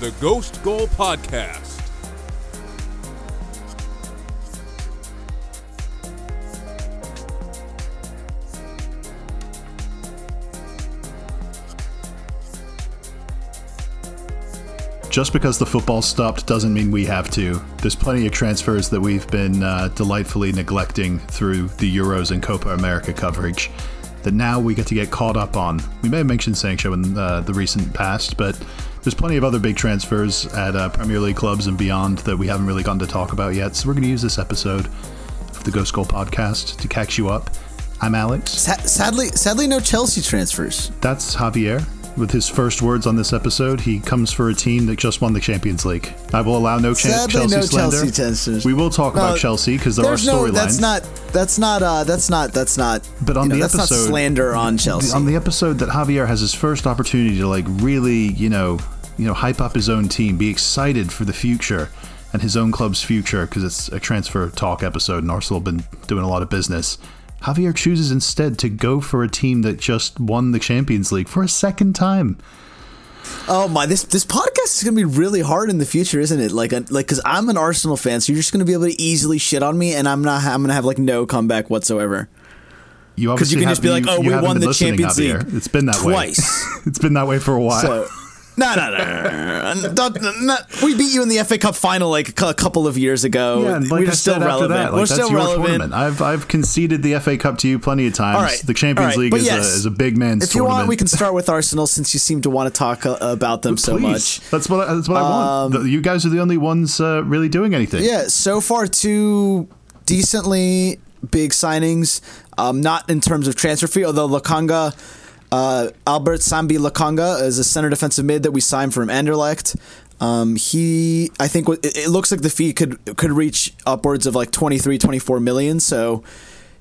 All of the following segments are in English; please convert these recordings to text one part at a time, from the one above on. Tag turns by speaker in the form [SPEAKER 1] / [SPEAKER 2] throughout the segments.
[SPEAKER 1] The
[SPEAKER 2] Ghost Goal Podcast.
[SPEAKER 3] Just because the football stopped doesn't mean we have to. There's plenty of transfers that we've been uh, delightfully neglecting through the Euros and Copa America coverage that now we get to get caught up on. We may have mentioned Sancho in uh, the recent past, but there's plenty of other big transfers at uh, Premier League clubs and beyond that we haven't really gotten to talk about yet. So we're going to use this episode of the Ghost Goal podcast to catch you up. I'm Alex.
[SPEAKER 4] Sa- sadly, sadly, no Chelsea transfers.
[SPEAKER 3] That's Javier. With his first words on this episode, he comes for a team that just won the Champions League. I will allow no cha-
[SPEAKER 4] Sadly,
[SPEAKER 3] Chelsea
[SPEAKER 4] no
[SPEAKER 3] slander.
[SPEAKER 4] Chelsea.
[SPEAKER 3] We will talk
[SPEAKER 4] No,
[SPEAKER 3] about Chelsea because there are
[SPEAKER 4] There's no. That's not. That's not. Uh, that's not. That's not.
[SPEAKER 3] But on
[SPEAKER 4] you know,
[SPEAKER 3] the
[SPEAKER 4] that's
[SPEAKER 3] episode,
[SPEAKER 4] not slander on Chelsea.
[SPEAKER 3] On the episode that Javier has his first opportunity to like really, you know, you know, hype up his own team, be excited for the future and his own club's future because it's a transfer talk episode and Arsenal have been doing a lot of business. Javier chooses instead to go for a team that just won the Champions League for a second time.
[SPEAKER 4] oh my! This this podcast is gonna be really hard in the future, isn't it? Like, like because I'm an Arsenal fan, so you're just gonna be able to easily shit on me, and I'm not. I'm gonna have like no comeback whatsoever.
[SPEAKER 3] You
[SPEAKER 4] 'Cause
[SPEAKER 3] obviously
[SPEAKER 4] you can
[SPEAKER 3] have-
[SPEAKER 4] just be like,
[SPEAKER 3] you-
[SPEAKER 4] "Oh,
[SPEAKER 3] you
[SPEAKER 4] we won the Champions League
[SPEAKER 3] It's been that
[SPEAKER 4] twice."
[SPEAKER 3] way. Twice. it's been that way for a while.
[SPEAKER 4] So. No, no, no, no, no. We beat you in the FA Cup final like a couple of years ago.
[SPEAKER 3] Yeah, like
[SPEAKER 4] We're
[SPEAKER 3] I
[SPEAKER 4] still relevant.
[SPEAKER 3] that, like
[SPEAKER 4] We're
[SPEAKER 3] that's
[SPEAKER 4] still relevant.
[SPEAKER 3] tournament. I've I've conceded the FA Cup to you plenty of times.
[SPEAKER 4] All right.
[SPEAKER 3] The Champions
[SPEAKER 4] right.
[SPEAKER 3] League is,
[SPEAKER 4] yes,
[SPEAKER 3] a, is a big man's
[SPEAKER 4] If you
[SPEAKER 3] tournament.
[SPEAKER 4] want, we can start with Arsenal since you seem to want to talk uh, about them so much. Um,
[SPEAKER 3] That's what I, that's what I want. You guys are the only ones uh, really doing anything.
[SPEAKER 4] Yeah, so far two decently big signings. Um, not in terms of transfer fee, although Lokonga, uh, Albert Sambi Lokonga is a center defensive mid that we signed from Anderlecht. Um, he, I think, it, looks like the fee could could reach upwards of like 23, 24 million. So,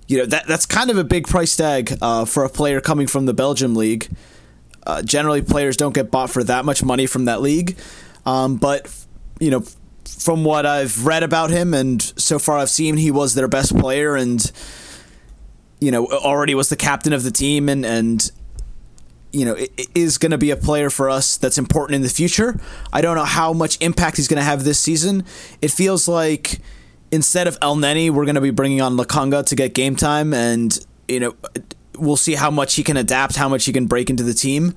[SPEAKER 4] you know, that that's kind of a big price tag uh, for a player coming from the Belgium league. Uh, generally, players don't get bought for that much money from that league. Um, but you know, from what I've read about him and so far I've seen, he was their best player and you know already was the captain of the team and and you know is going to be a player for us that's important in the future. I don't know how much impact he's going to have this season. It feels like instead of Elneny, we're going to be bringing on Lokonga to get game time and you know we'll see how much he can adapt, how much he can break into the team.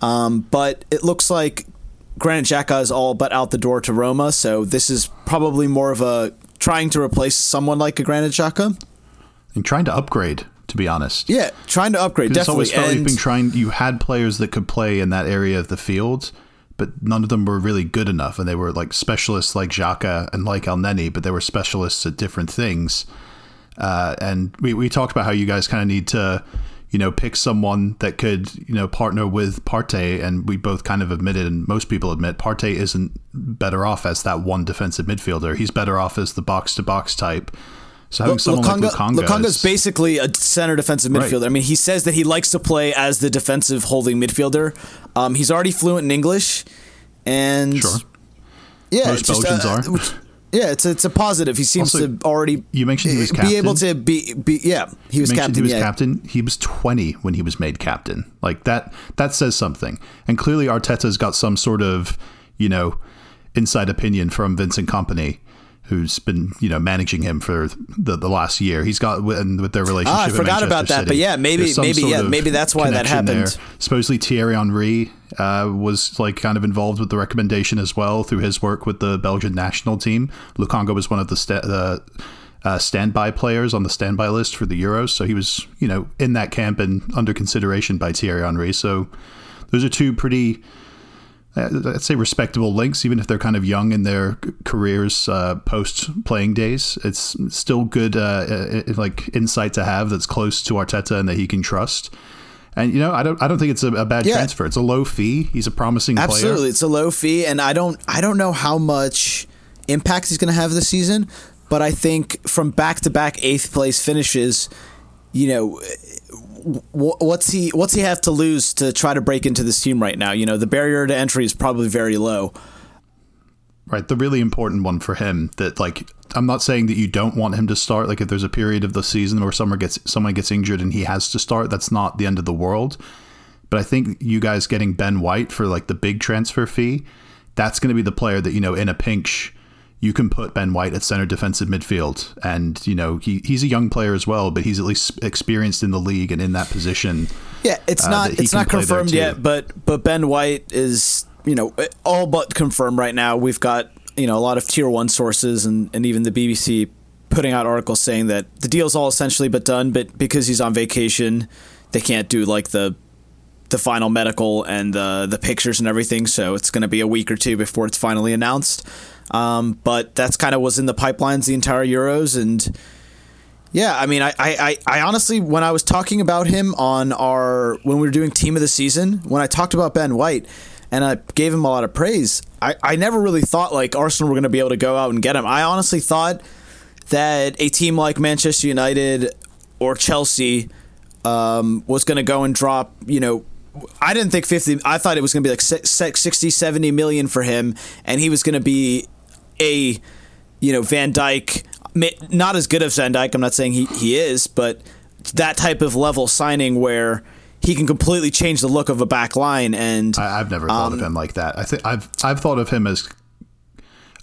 [SPEAKER 4] Um, but it looks like Granit Xhaka is all but out the door to Roma, so this is probably more of a trying to replace someone like a Granit Xhaka.
[SPEAKER 3] And trying to upgrade, to be honest.
[SPEAKER 4] Yeah, trying to upgrade
[SPEAKER 3] It's always felt
[SPEAKER 4] and-
[SPEAKER 3] you've been trying. You had players that could play in that area of the field, but none of them were really good enough, and they were like specialists like Xhaka and like Elneny, but they were specialists at different things. Uh, and we, we talked about how you guys kind of need to, you know, pick someone that could, you know, partner with Partey, and we both kind of admitted, and most people admit, Partey isn't better off as that one defensive midfielder. He's better off as the box to box type. So having someone
[SPEAKER 4] Lokonga,
[SPEAKER 3] like Lokonga,
[SPEAKER 4] Lokonga's
[SPEAKER 3] is-
[SPEAKER 4] basically a center defensive
[SPEAKER 3] Right.
[SPEAKER 4] midfielder. I mean, he says that he likes to play as the defensive holding midfielder. Um, he's already fluent in English, and
[SPEAKER 3] Sure.
[SPEAKER 4] yeah,
[SPEAKER 3] Most
[SPEAKER 4] it's just,
[SPEAKER 3] Belgians
[SPEAKER 4] uh,
[SPEAKER 3] are.
[SPEAKER 4] which- yeah, it's it's a positive. He seems
[SPEAKER 3] Also,
[SPEAKER 4] to already
[SPEAKER 3] you mentioned he was captain.
[SPEAKER 4] be able to be, be yeah he was captain.
[SPEAKER 3] he was
[SPEAKER 4] yeah.
[SPEAKER 3] captain. He was 20 when he was made captain. Like that that says something. And clearly Arteta's got some sort of, you know, inside opinion from Vincent Kompany who's been, you know, managing him for the, the last year. He's got and with their relationship
[SPEAKER 4] Ah, I forgot about that,
[SPEAKER 3] City,
[SPEAKER 4] but yeah, maybe- maybe- yeah, maybe that's why that happened.
[SPEAKER 3] there. Supposedly Thierry Henry uh, was like kind of involved with the recommendation as well through his work with the Belgian national team. Lokonga was one of the uh, uh, standby players on the standby list for the Euros, so he was you know in that camp and under consideration by Thierry Henry. So those are two pretty I'd say respectable links, even if they're kind of young in their careers uh, post playing days. It's still good, uh, like insight to have that's close to Arteta and that he can trust. And you know, I don't, I don't think it's a, a bad yeah. transfer. It's a low fee. He's a promising
[SPEAKER 4] Absolutely,
[SPEAKER 3] player.
[SPEAKER 4] Absolutely, it's a low fee, and I don't, I don't know how much impact he's going to have this season, but I think from back to back eighth place finishes, you know, what's he what's he have to lose to try to break into this team right now? You know, the barrier to entry is probably very low.
[SPEAKER 3] Right, the really important one for him that like I'm not saying that you don't want him to start like if there's a period of the season where someone gets someone gets injured and he has to start, that's not the end of the world. But I think you guys getting Ben White for like the big transfer fee, that's going to be the player that you know in a pinch you can put Ben White at center defensive midfield. And, you know, he, he's a young player as well, but he's at least experienced in the league and in that position.
[SPEAKER 4] Yeah, it's uh, not it's not confirmed yet, but but Ben White is, you know, all but confirmed right now. We've got, you know, a lot of tier one sources and, and even the BBC putting out articles saying that the deal's all essentially but done, but because he's on vacation, they can't do like the the final medical and the the pictures and everything. So it's going to be a week or two before it's finally announced. Um, but that's kind of was in the pipelines the entire Euros. And yeah, I mean, I, I, I honestly, when I was talking about him on our, when we were doing team of the season, when I talked about Ben White and I gave him a lot of praise, I, I never really thought like Arsenal were going to be able to go out and get him. I honestly thought that a team like Manchester United or Chelsea um, was going to go and drop, you know, I didn't think 50 I thought it was going to be like 60 70 million for him and he was going to be a you know Van Dijk, not as good as Van Dijk. I'm not saying he he is, but that type of level signing where he can completely change the look of a back line. And
[SPEAKER 3] I, have never thought um, of him like that. I think I've I've thought of him as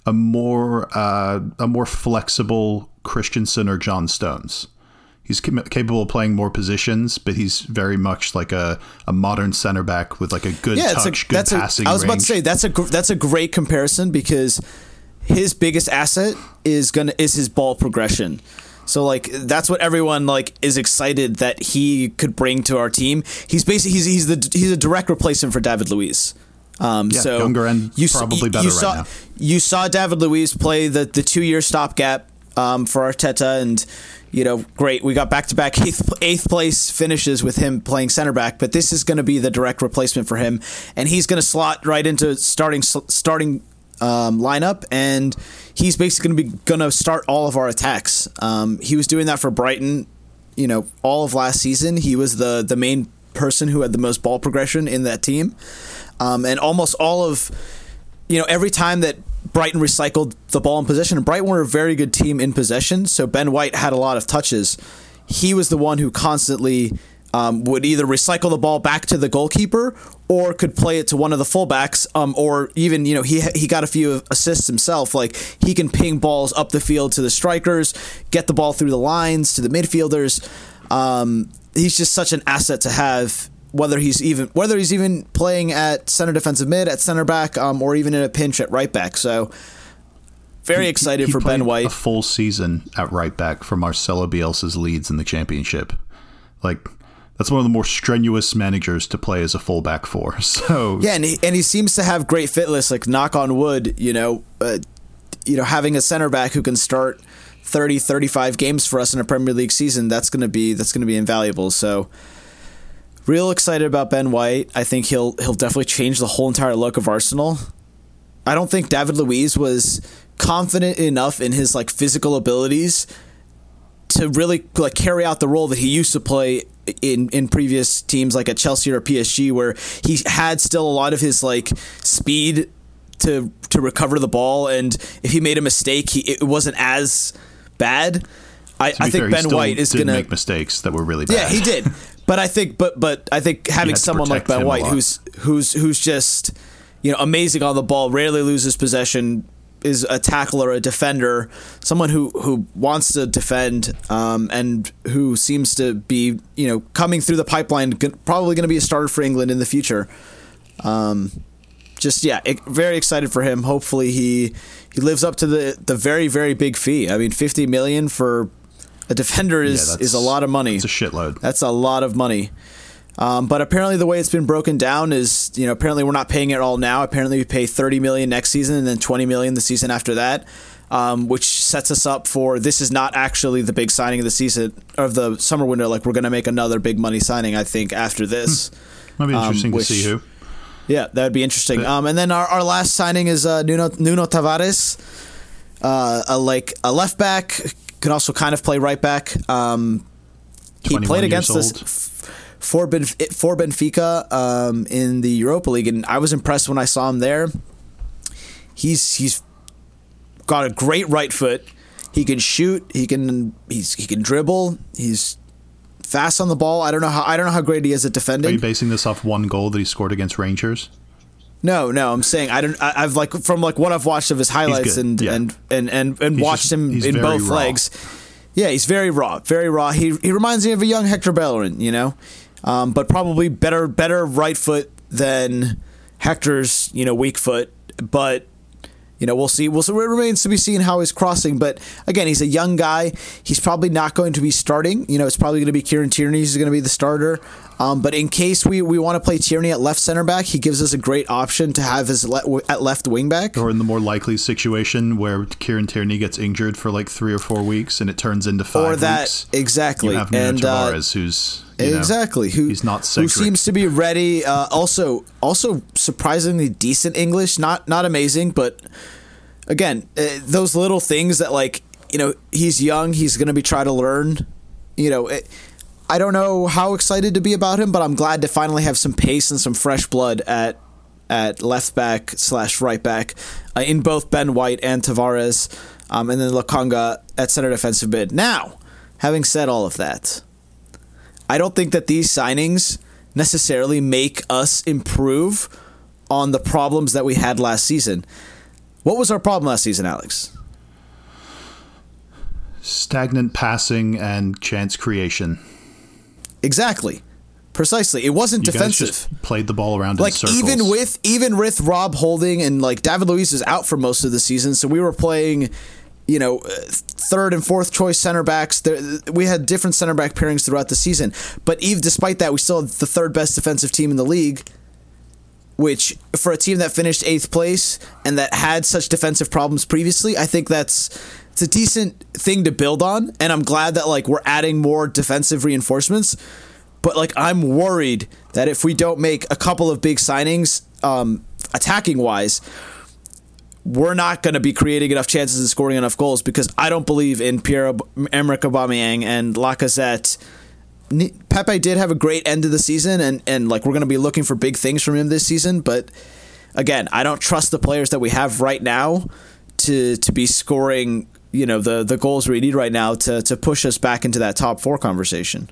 [SPEAKER 3] a more uh, a more flexible Christensen or John Stones. He's capable of playing more positions, but he's very much like a, a modern center back with like a good yeah, touch, a, good passing.
[SPEAKER 4] A, I was
[SPEAKER 3] range.
[SPEAKER 4] about to say that's a that's a great comparison because his biggest asset is gonna is his ball progression. So like that's what everyone like is excited that he could bring to our team. He's basically he's he's the he's a direct replacement for David Luiz.
[SPEAKER 3] Um, yeah, so younger and you, probably better
[SPEAKER 4] you saw,
[SPEAKER 3] right now.
[SPEAKER 4] You saw David Luiz play the the two year stopgap um, for Arteta, and you know, great. We got back to back eighth eighth place finishes with him playing center back, but this is going to be the direct replacement for him, and he's going to slot right into starting starting um, lineup, and he's basically going to be going to start all of our attacks. Um, he was doing that for Brighton, you know, all of last season. He was the the main person who had the most ball progression in that team, um, and almost all of, you know, every time that Brighton recycled the ball in possession, and Brighton were a very good team in possession, so Ben White had a lot of touches. He was the one who constantly um, would either recycle the ball back to the goalkeeper or could play it to one of the fullbacks, um, or even you know he he got a few assists himself. Like he can ping balls up the field to the strikers, get the ball through the lines to the midfielders. Um, he's just such an asset to have. Whether he's even whether he's even playing at center defensive mid, at center back, um, or even in a pinch at right back. So very excited
[SPEAKER 3] he
[SPEAKER 4] for Ben White.
[SPEAKER 3] A full season at right back for Marcelo Bielsa's Leeds in the championship. Like that's one of the more strenuous managers to play as a fullback for. So
[SPEAKER 4] yeah, and he, and he seems to have great fitness. Like knock on wood, you know, uh, you know, having a center back who can start 30, 35 games for us in a Premier League season, that's gonna be that's gonna be invaluable. So real excited about Ben White. I think he'll he'll definitely change the whole entire look of Arsenal. I don't think David Luiz was confident enough in his like physical abilities to really like carry out the role that he used to play in in previous teams like at Chelsea or PSG where he had still a lot of his like speed to to recover the ball and if he made a mistake he, it wasn't as bad. I, I think
[SPEAKER 3] fair,
[SPEAKER 4] Ben White is going to
[SPEAKER 3] make mistakes that were really bad.
[SPEAKER 4] Yeah, he did. but I think but but I think having someone like Ben White who's who's who's just you know amazing on the ball, rarely loses possession, is a tackler, a defender, someone who who wants to defend, um, and who seems to be you know coming through the pipeline, probably going to be a starter for England in the future. Um, just yeah, very excited for him. Hopefully he he lives up to the the very very big fee. I mean, fifty million for a defender is yeah, is a lot of money.
[SPEAKER 3] It's a shitload.
[SPEAKER 4] That's a lot of money. Um, but apparently, the way it's been broken down is, you know, apparently we're not paying it all now. Apparently, we pay 30 million next season and then 20 million the season after that, um, which sets us up for this is not actually the big signing of the season of the summer window. Like we're going to make another big money signing, I think, after this.
[SPEAKER 3] Might be
[SPEAKER 4] Um,
[SPEAKER 3] interesting
[SPEAKER 4] which-
[SPEAKER 3] to see who.
[SPEAKER 4] Yeah, that would be interesting. Um, and then our, our last signing is uh, Nuno Nuno Tavares, uh, a like a left back, can also kind of play right back. Um, he played against us f- for Benf- for Benfica um, in the Europa League, and I was impressed when I saw him there. He's he's got a great right foot. He can shoot. He can he's he can dribble. He's fast on the ball. I don't know how I don't know how great he is at
[SPEAKER 3] Are
[SPEAKER 4] defending.
[SPEAKER 3] you basing this off one goal that he scored against Rangers?
[SPEAKER 4] No, no, I'm saying I don't. I, I've like from like what I've watched of his highlights and,
[SPEAKER 3] yeah.
[SPEAKER 4] and and and and
[SPEAKER 3] He's
[SPEAKER 4] watched
[SPEAKER 3] just-
[SPEAKER 4] him in both
[SPEAKER 3] raw.
[SPEAKER 4] legs. Yeah, he's very raw, very raw. He he reminds me of a young Hector Bellerin, you know, um, but probably better better right foot than Hector's you know weak foot. But you know, we'll see. We'll see. It remains to be seen how he's crossing. But again, he's a young guy. He's probably not going to be starting. You know, it's probably going to be Kieran Tierney who's going to be the starter. Um, but in case we, we want to play Tierney at left center back, he gives us a great option to have his le- at left wing back.
[SPEAKER 3] Or in the more likely situation where Kieran Tierney gets injured for like three or four weeks and it turns into five
[SPEAKER 4] Or that
[SPEAKER 3] weeks,
[SPEAKER 4] exactly.
[SPEAKER 3] you have Nuno
[SPEAKER 4] and uh,
[SPEAKER 3] Tavares, who's you know,
[SPEAKER 4] exactly who
[SPEAKER 3] he's not
[SPEAKER 4] who seems to be ready. Uh, also, also surprisingly decent English. Not not amazing, but again, uh, those little things that like you know he's young. He's going to be trying to learn. You know. It, I don't know how excited to be about him, but I'm glad to finally have some pace and some fresh blood at at left back slash right back uh, in both Ben White and Tavares, um, and then Lokonga at center defensive mid. Now, having said all of that, I don't think that these signings necessarily make us improve on the problems that we had last season. What was our problem last season, Alex?
[SPEAKER 3] stagnant passing and chance creation.
[SPEAKER 4] Exactly. Precisely. It wasn't
[SPEAKER 3] You
[SPEAKER 4] defensive.
[SPEAKER 3] played the ball around
[SPEAKER 4] like
[SPEAKER 3] in circles.
[SPEAKER 4] even with even with Rob Holding and like David Luiz is out for most of the season, so we were playing, you know, uh, third and fourth choice center backs. We had different center back pairings throughout the season, but even despite that, we still had the third best defensive team in the league. Which for a team that finished eighth place and that had such defensive problems previously, I think that's it's a decent thing to build on, and I'm glad that like we're adding more defensive reinforcements. But like I'm worried that if we don't make a couple of big signings, um, attacking wise, we're not going to be creating enough chances and scoring enough goals because I don't believe in Pierre Emerick Aubameyang and Lacazette. Pepe did have a great end of the season, and and like we're going to be looking for big things from him this season. But again, I don't trust the players that we have right now to to be scoring. You know the the goals we need right now to to push us back into that top four conversation.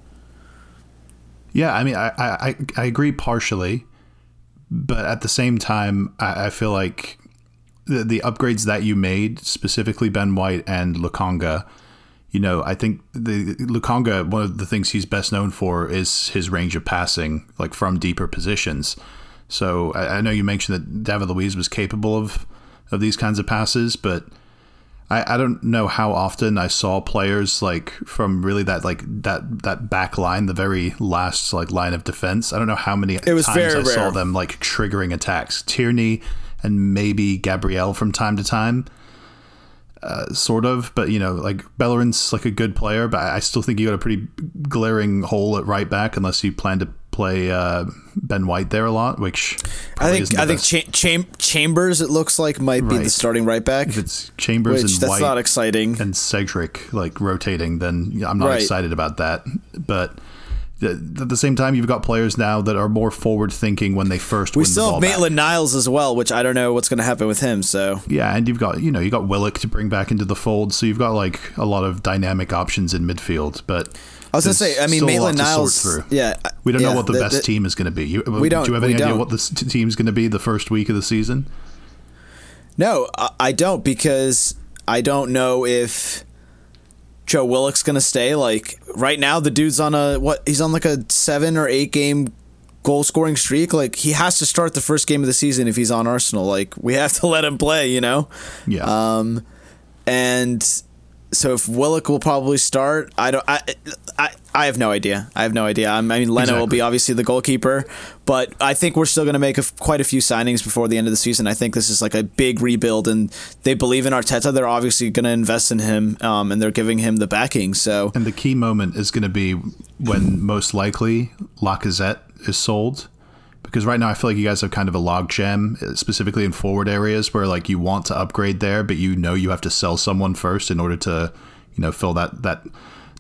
[SPEAKER 3] Yeah, I mean, I, I, I agree partially, but at the same time, I, I feel like the, the upgrades that you made, specifically Ben White and Lokonga, you know, I think the Lokonga, one of the things he's best known for is his range of passing, like from deeper positions. So I, I know you mentioned that David Luiz was capable of of these kinds of passes, but I, I don't know how often I saw players like from really that like that that back line, the very last like line of defense. I don't know how many it
[SPEAKER 4] was
[SPEAKER 3] times I saw them like triggering attacks. Tierney and maybe Gabriel from time to time. Uh, sort of, but you know, like Bellerin's like a good player, but I still think you got a pretty glaring hole at right back unless you plan to play uh, Ben White there a lot, which
[SPEAKER 4] I think I think. Cha- Cham- Chambers it looks like might be the starting right back,
[SPEAKER 3] if it's Chambers
[SPEAKER 4] which
[SPEAKER 3] and
[SPEAKER 4] that's
[SPEAKER 3] White
[SPEAKER 4] not exciting.
[SPEAKER 3] and Cedric like rotating, then I'm not
[SPEAKER 4] Right.
[SPEAKER 3] excited about that. But at the same time, you've got players now that are more forward thinking when they first
[SPEAKER 4] We
[SPEAKER 3] win
[SPEAKER 4] still
[SPEAKER 3] the
[SPEAKER 4] have
[SPEAKER 3] ball back.
[SPEAKER 4] Maitland Niles as well, which I don't know what's going to happen with him. So
[SPEAKER 3] Yeah, and you've got you know you got Willock to bring back into the fold, so you've got like a lot of dynamic options in midfield. But
[SPEAKER 4] I was going to say, I mean,
[SPEAKER 3] still a lot
[SPEAKER 4] Maitland Niles. Yeah,
[SPEAKER 3] we don't
[SPEAKER 4] yeah,
[SPEAKER 3] know what the, best
[SPEAKER 4] the-
[SPEAKER 3] team is going to be. You,
[SPEAKER 4] We don't-
[SPEAKER 3] Do you have any idea
[SPEAKER 4] don't.
[SPEAKER 3] what the team's going to be the first week of the season?
[SPEAKER 4] No, I don't because I don't know if Joe Willock's going to stay. Like right now, the dude's on a what? He's on like a seven or eight game goal scoring streak. Like he has to start the first game of the season if he's on Arsenal. Like we have to let him play. You know.
[SPEAKER 3] Yeah,
[SPEAKER 4] Um, and so if Willock will probably start, I don't. I, I, I have no idea. I have no idea. I mean, Leno will be obviously the goalkeeper, but I think we're still going to make a, quite a few signings before the end of the season. I think this is like a big rebuild, and they believe in Arteta. They're obviously going to invest in him, um, and they're giving him the backing. So
[SPEAKER 3] And the key moment is going to be when most likely Lacazette is sold. Because right now I feel like you guys have kind of a log jam, uh, specifically in forward areas where like you want to upgrade there, but you know you have to sell someone first in order to, you know, fill that that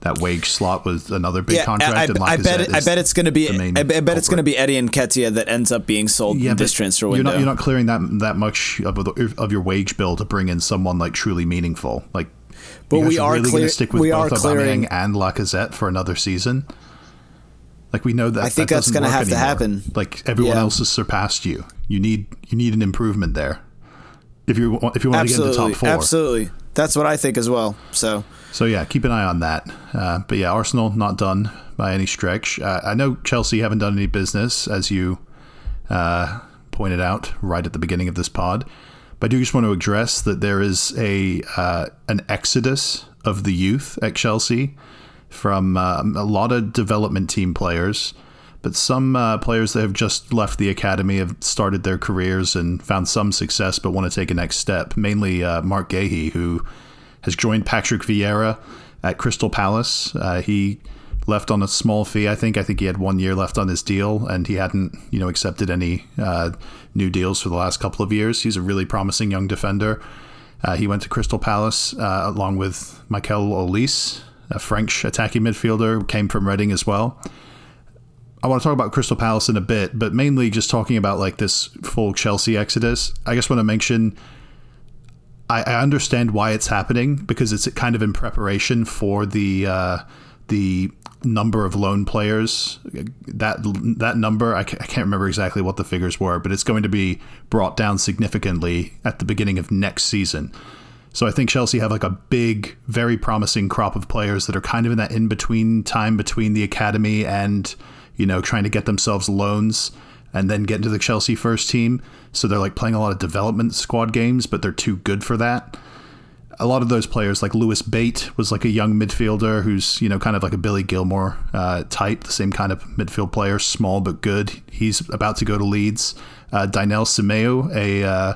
[SPEAKER 3] that wage slot with another big contract.
[SPEAKER 4] I,
[SPEAKER 3] and
[SPEAKER 4] I, I bet. It, I bet it's going to be. I bet, I bet it's going to be Eddie Nketiah that ends up being sold in this transfer
[SPEAKER 3] You're not, you're not clearing that that much of, of your wage bill to bring in someone like truly meaningful. Like,
[SPEAKER 4] But we are
[SPEAKER 3] really
[SPEAKER 4] clear-
[SPEAKER 3] gonna stick with
[SPEAKER 4] we
[SPEAKER 3] both
[SPEAKER 4] are clearing-
[SPEAKER 3] and Lacazette for another season. Like we know that.
[SPEAKER 4] I think
[SPEAKER 3] that
[SPEAKER 4] that's gonna
[SPEAKER 3] work
[SPEAKER 4] have to
[SPEAKER 3] anymore.
[SPEAKER 4] happen.
[SPEAKER 3] Like everyone
[SPEAKER 4] Yeah.
[SPEAKER 3] else has surpassed you. You need you need an improvement there. If you want, if you want to get in the top four,
[SPEAKER 4] absolutely. That's what I think as well. So
[SPEAKER 3] so yeah, keep an eye on that. Uh, but yeah, Arsenal not done by any stretch. Uh, I know Chelsea haven't done any business, as you uh, pointed out right at the beginning of this pod. But I do just want to address that there is a uh, an exodus of the youth at Chelsea from um, a lot of development team players, but some uh, players that have just left the academy have started their careers and found some success, but want to take a next step. Mainly uh, Marc Guehi, who has joined Patrick Vieira at Crystal Palace. Uh, he left on a small fee. I think. I think he had one year left on his deal, and he hadn't, you know, accepted any uh, new deals for the last couple of years. He's a really promising young defender. Uh, he went to Crystal Palace along with Michael Olise, a French attacking midfielder, came from Reading as well. I want to talk about Crystal Palace in a bit, but mainly just talking about like this full Chelsea exodus. I just want to mention I, I understand why it's happening because it's kind of in preparation for the uh, the number of loan players. That that number I, ca- I can't remember exactly what the figures were, but it's going to be brought down significantly at the beginning of next season. So I think Chelsea have like a big, very promising crop of players that are kind of in that in between time between the academy and you know trying to get themselves loans and then get into the Chelsea first team. So they're like playing a lot of development squad games, but they're too good for that. A lot of those players, like Lewis Bate, was like a young midfielder who's you know kind of like a Billy Gilmour uh, type, the same kind of midfield player, small but good. He's about to go to Leeds. Uh, Dynel Simeu, a uh,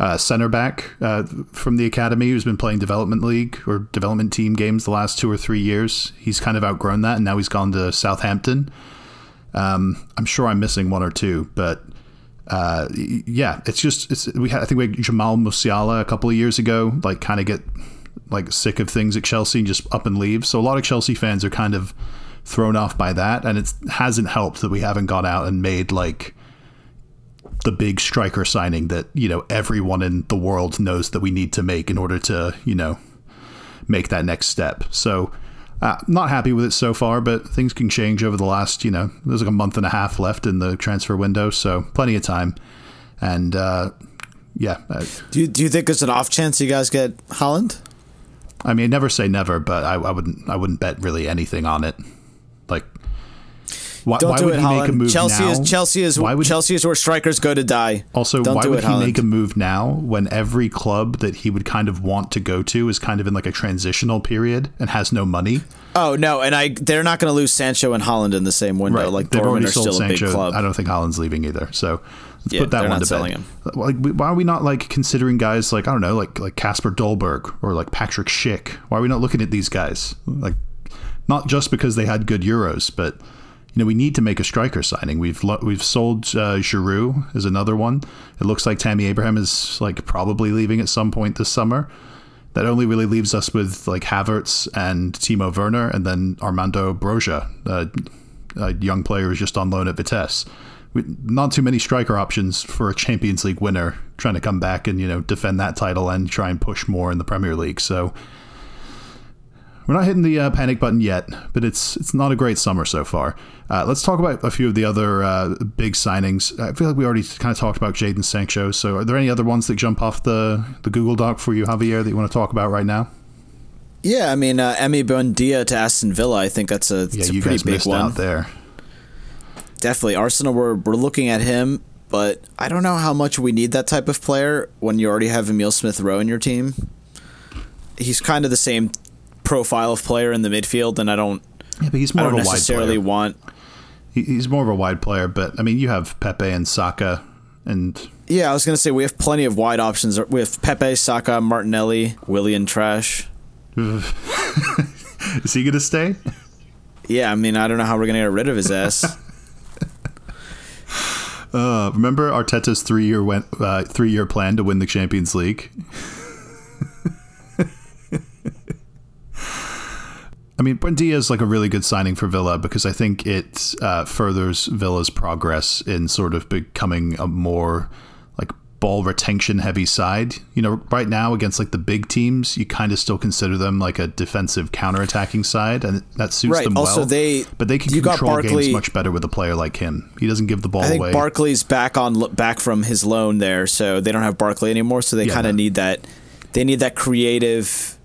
[SPEAKER 3] uh, center back uh, from the academy who's been playing development league or development team games the last two or three years. He's kind of outgrown that, and now he's gone to Southampton. Um, I'm sure I'm missing one or two, but uh, yeah, it's just it's we had I think we had Jamal Musiala a couple of years ago, like kind of get like sick of things at Chelsea and just up and leave. So a lot of Chelsea fans are kind of thrown off by that, and it hasn't helped that we haven't gone out and made like the big striker signing that you know everyone in the world knows that we need to make in order to you know make that next step. So. Uh, not happy with it so far, but things can change over the last, you know, there's like a month and a half left in the transfer window, so plenty of time. And uh, yeah, uh,
[SPEAKER 4] do you, do you think there's an off chance you guys get Haaland?
[SPEAKER 3] I mean, never say never, but I, I wouldn't, I wouldn't bet really anything on it. Like, why,
[SPEAKER 4] Don't
[SPEAKER 3] why
[SPEAKER 4] do
[SPEAKER 3] would
[SPEAKER 4] it,
[SPEAKER 3] he make a move
[SPEAKER 4] Chelsea
[SPEAKER 3] now?
[SPEAKER 4] is Chelsea is
[SPEAKER 3] why would
[SPEAKER 4] Chelsea is where strikers go to die.
[SPEAKER 3] Also,
[SPEAKER 4] Don't
[SPEAKER 3] why would
[SPEAKER 4] it,
[SPEAKER 3] he
[SPEAKER 4] Haaland.
[SPEAKER 3] make a move now when every club that he would kind of want to go to is kind of in like a transitional period and has no money?
[SPEAKER 4] Oh no, and I they're not going to lose Sancho and Haaland in the same window. Like
[SPEAKER 3] They've
[SPEAKER 4] Dortmund
[SPEAKER 3] already
[SPEAKER 4] are
[SPEAKER 3] sold
[SPEAKER 4] still a big
[SPEAKER 3] Sancho.
[SPEAKER 4] club.
[SPEAKER 3] I don't think Haaland's leaving either. So let's
[SPEAKER 4] Yeah,
[SPEAKER 3] put that one to bed.
[SPEAKER 4] him.
[SPEAKER 3] Like, why are we not like considering guys like I don't know, like like Kasper Dolberg or like Patrick Schick? Why are we not looking at these guys? Like, not just because they had good Euros, but you know we need to make a striker signing. We've we've sold uh, Giroud as another one. It looks like Tammy Abraham is like probably leaving at some point this summer. That only really leaves us with like Havertz and Timo Werner, and then Armando Broja, a young player who's just on loan at Vitesse. We, not too many striker options for a Champions League winner trying to come back and you know defend that title and try and push more in the Premier League. So we're not hitting the uh, panic button yet, but it's it's not a great summer so far. Uh, let's talk about a few of the other uh, big signings. I feel like we already kind of talked about Jadon Sancho. So, are there any other ones that jump off the the Google Doc for you, Javier, that you want to talk about right now?
[SPEAKER 4] Yeah, I mean, uh, Emi Buendia to Aston Villa. I think that's a,
[SPEAKER 3] Yeah,
[SPEAKER 4] a
[SPEAKER 3] you
[SPEAKER 4] pretty
[SPEAKER 3] guys
[SPEAKER 4] big
[SPEAKER 3] missed
[SPEAKER 4] one.
[SPEAKER 3] out there.
[SPEAKER 4] Definitely, Arsenal. We're we're looking at him, but I don't know how much we need that type of player when you already have Emile Smith Rowe in your team. he's kind of the same profile of player in the midfield, and I don't.
[SPEAKER 3] Yeah, but he's more of a wide
[SPEAKER 4] necessarily
[SPEAKER 3] player.
[SPEAKER 4] want.
[SPEAKER 3] He's more of a wide player, but I mean, you have Pepe and Saka, and
[SPEAKER 4] Yeah, I was gonna say we have plenty of wide options. We have Pepe, Saka, Martinelli, Willian Trash.
[SPEAKER 3] is he going to stay?
[SPEAKER 4] Yeah, I mean I don't know how we're gonna get rid of his ass.
[SPEAKER 3] Uh, remember Arteta's three year went uh, three year plan to win the Champions League. I mean, Buendia is like a really good signing for Villa because I think it uh, furthers Villa's progress in sort of becoming a more like ball retention heavy side. You know, right now against like the big teams, you kind of still consider them like a defensive counter-attacking side, and that suits
[SPEAKER 4] Right,
[SPEAKER 3] them
[SPEAKER 4] also
[SPEAKER 3] well.
[SPEAKER 4] they-
[SPEAKER 3] but they can control
[SPEAKER 4] Barkley-
[SPEAKER 3] games much better with a player like him. He doesn't give the ball
[SPEAKER 4] I think
[SPEAKER 3] away.
[SPEAKER 4] Barkley's back on back from his loan there, so they don't have Barkley anymore. So they
[SPEAKER 3] Yeah,
[SPEAKER 4] kind of need that. They need that creative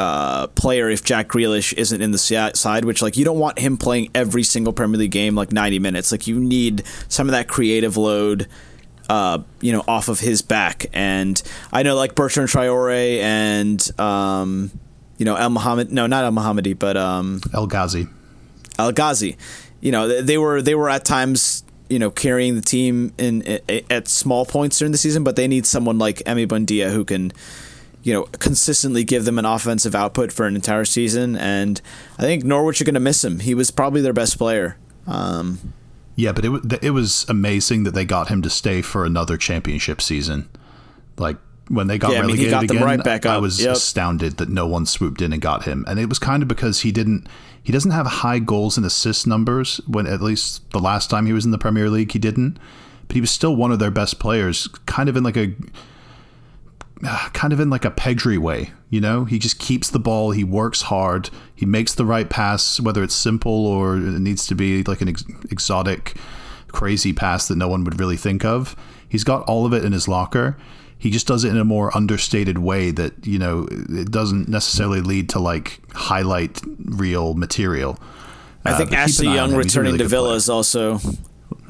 [SPEAKER 4] uh, player if Jack Grealish isn't in the side. Which like you don't want him playing every single Premier League game like ninety minutes. Like you need some of that creative load. Uh, you know, off of his back, and I know like Bertrand Traore and um, you know El Mohammed. No, not El Mohammedi, but um,
[SPEAKER 3] El Ghazi.
[SPEAKER 4] El Ghazi. You know, they- were they were at times you know carrying the team in, i at small points during the season, but they need someone like Emi Buendia who can you know consistently give them an offensive output for an entire season. And I think Norwich are going to miss him. He was probably their best player. Um,
[SPEAKER 3] Yeah, but it it was amazing that they got him to stay for another championship season. Like when they got
[SPEAKER 4] Yeah, I mean,
[SPEAKER 3] relegated
[SPEAKER 4] got
[SPEAKER 3] again,
[SPEAKER 4] right back
[SPEAKER 3] I was
[SPEAKER 4] Yep.
[SPEAKER 3] astounded that no one swooped in and got him. And it was kind of because he didn't he doesn't have high goals and assist numbers when at least the last time he was in the Premier League he didn't. But he was still one of their best players, kind of in like a kind of in like a Pedri way, you know? He just keeps the ball, he works hard, he makes the right pass, whether it's simple or it needs to be like an ex- exotic, crazy pass that no one would really think of. He's got all of it in his locker. He just does it in a more understated way that, you know, it doesn't necessarily lead to like highlight reel material.
[SPEAKER 4] I
[SPEAKER 3] Uh,
[SPEAKER 4] think
[SPEAKER 3] keep
[SPEAKER 4] Ashley
[SPEAKER 3] an eye on
[SPEAKER 4] Young
[SPEAKER 3] him. He's a
[SPEAKER 4] returning
[SPEAKER 3] really
[SPEAKER 4] to Villa
[SPEAKER 3] player.
[SPEAKER 4] is also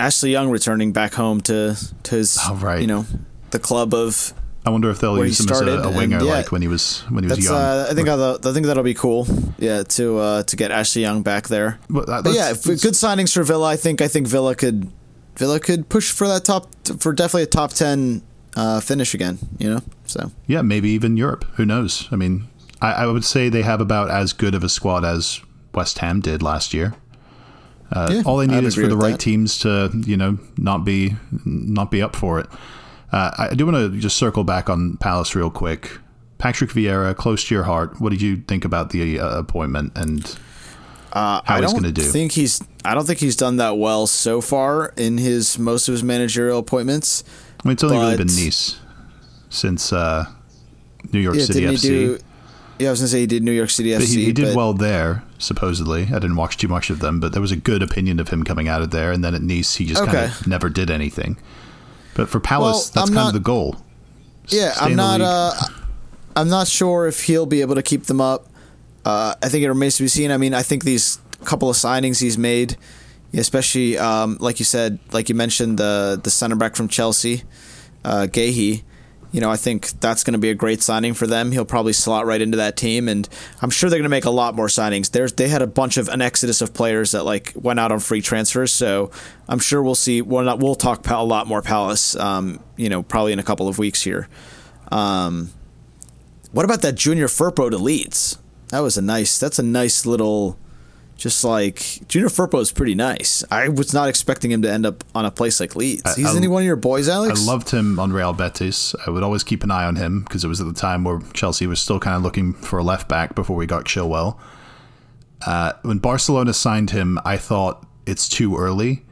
[SPEAKER 4] Ashley Young returning back home to to his
[SPEAKER 3] Oh, right.
[SPEAKER 4] you know the club of
[SPEAKER 3] I wonder if they'll
[SPEAKER 4] where
[SPEAKER 3] use him as a, a
[SPEAKER 4] and
[SPEAKER 3] winger
[SPEAKER 4] yeah,
[SPEAKER 3] like when he was when he was young.
[SPEAKER 4] uh, I think that'll, I think that'll be cool. Yeah, to uh, to get Ashley Young back there.
[SPEAKER 3] But that-
[SPEAKER 4] But yeah, good signings for Villa. I think I think Villa could Villa could push for that top for definitely a top ten uh, finish again. You know, so
[SPEAKER 3] Yeah, maybe even Europe. Who knows? I mean, I, I would say they have about as good of a squad as West Ham did last year. Uh,
[SPEAKER 4] Yeah,
[SPEAKER 3] all they need is for the right
[SPEAKER 4] that.
[SPEAKER 3] teams to, you know, not be not be up for it. Uh, I do want to just circle back on Palace real quick. Patrick Vieira, close to your heart. What did you think about the uh, appointment and
[SPEAKER 4] uh,
[SPEAKER 3] how
[SPEAKER 4] I
[SPEAKER 3] he's
[SPEAKER 4] don't
[SPEAKER 3] going to do?
[SPEAKER 4] think he's I don't think he's done that well so far in his most of his managerial appointments.
[SPEAKER 3] I mean, it's only really been Nice since uh, New York
[SPEAKER 4] Yeah,
[SPEAKER 3] City FC.
[SPEAKER 4] do? Yeah, I was gonna say he did New York City
[SPEAKER 3] But
[SPEAKER 4] FC.
[SPEAKER 3] he, he did well there, supposedly. I didn't watch too much of them, but there was a good opinion of him coming out of there. And then at Nice, he just kind of never did anything. But for Palace,
[SPEAKER 4] Well,
[SPEAKER 3] that's
[SPEAKER 4] I'm
[SPEAKER 3] kind
[SPEAKER 4] not-
[SPEAKER 3] of the goal.
[SPEAKER 4] Yeah,
[SPEAKER 3] Stay
[SPEAKER 4] I'm not. Uh, I'm not sure if he'll be able to keep them up. Uh, I think it remains to be seen. I mean, I think these couple of signings he's made, especially um, like you said, like you mentioned the the center back from Chelsea, uh, Guehi. You know, I think that's going to be a great signing for them. He'll probably slot right into that team, and I'm sure they're going to make a lot more signings. There's they had a bunch of an exodus of players that like went out on free transfers, so I'm sure we'll see. We'll not, we'll talk a lot more Palace. Um, you know, probably in a couple of weeks here. Um, what about that Junior Firpo to Leeds? That was a nice. That's a nice little. Just like Junior Firpo is pretty nice. I was not expecting him to end up on a place like Leeds. He's
[SPEAKER 3] I-
[SPEAKER 4] any one of your boys, Alex?
[SPEAKER 3] I loved him on Real Betis. I would always keep an eye on him because it was at the time where Chelsea was still kind of looking for a left back before we got Chilwell. Uh, when Barcelona signed him, I thought it's too early.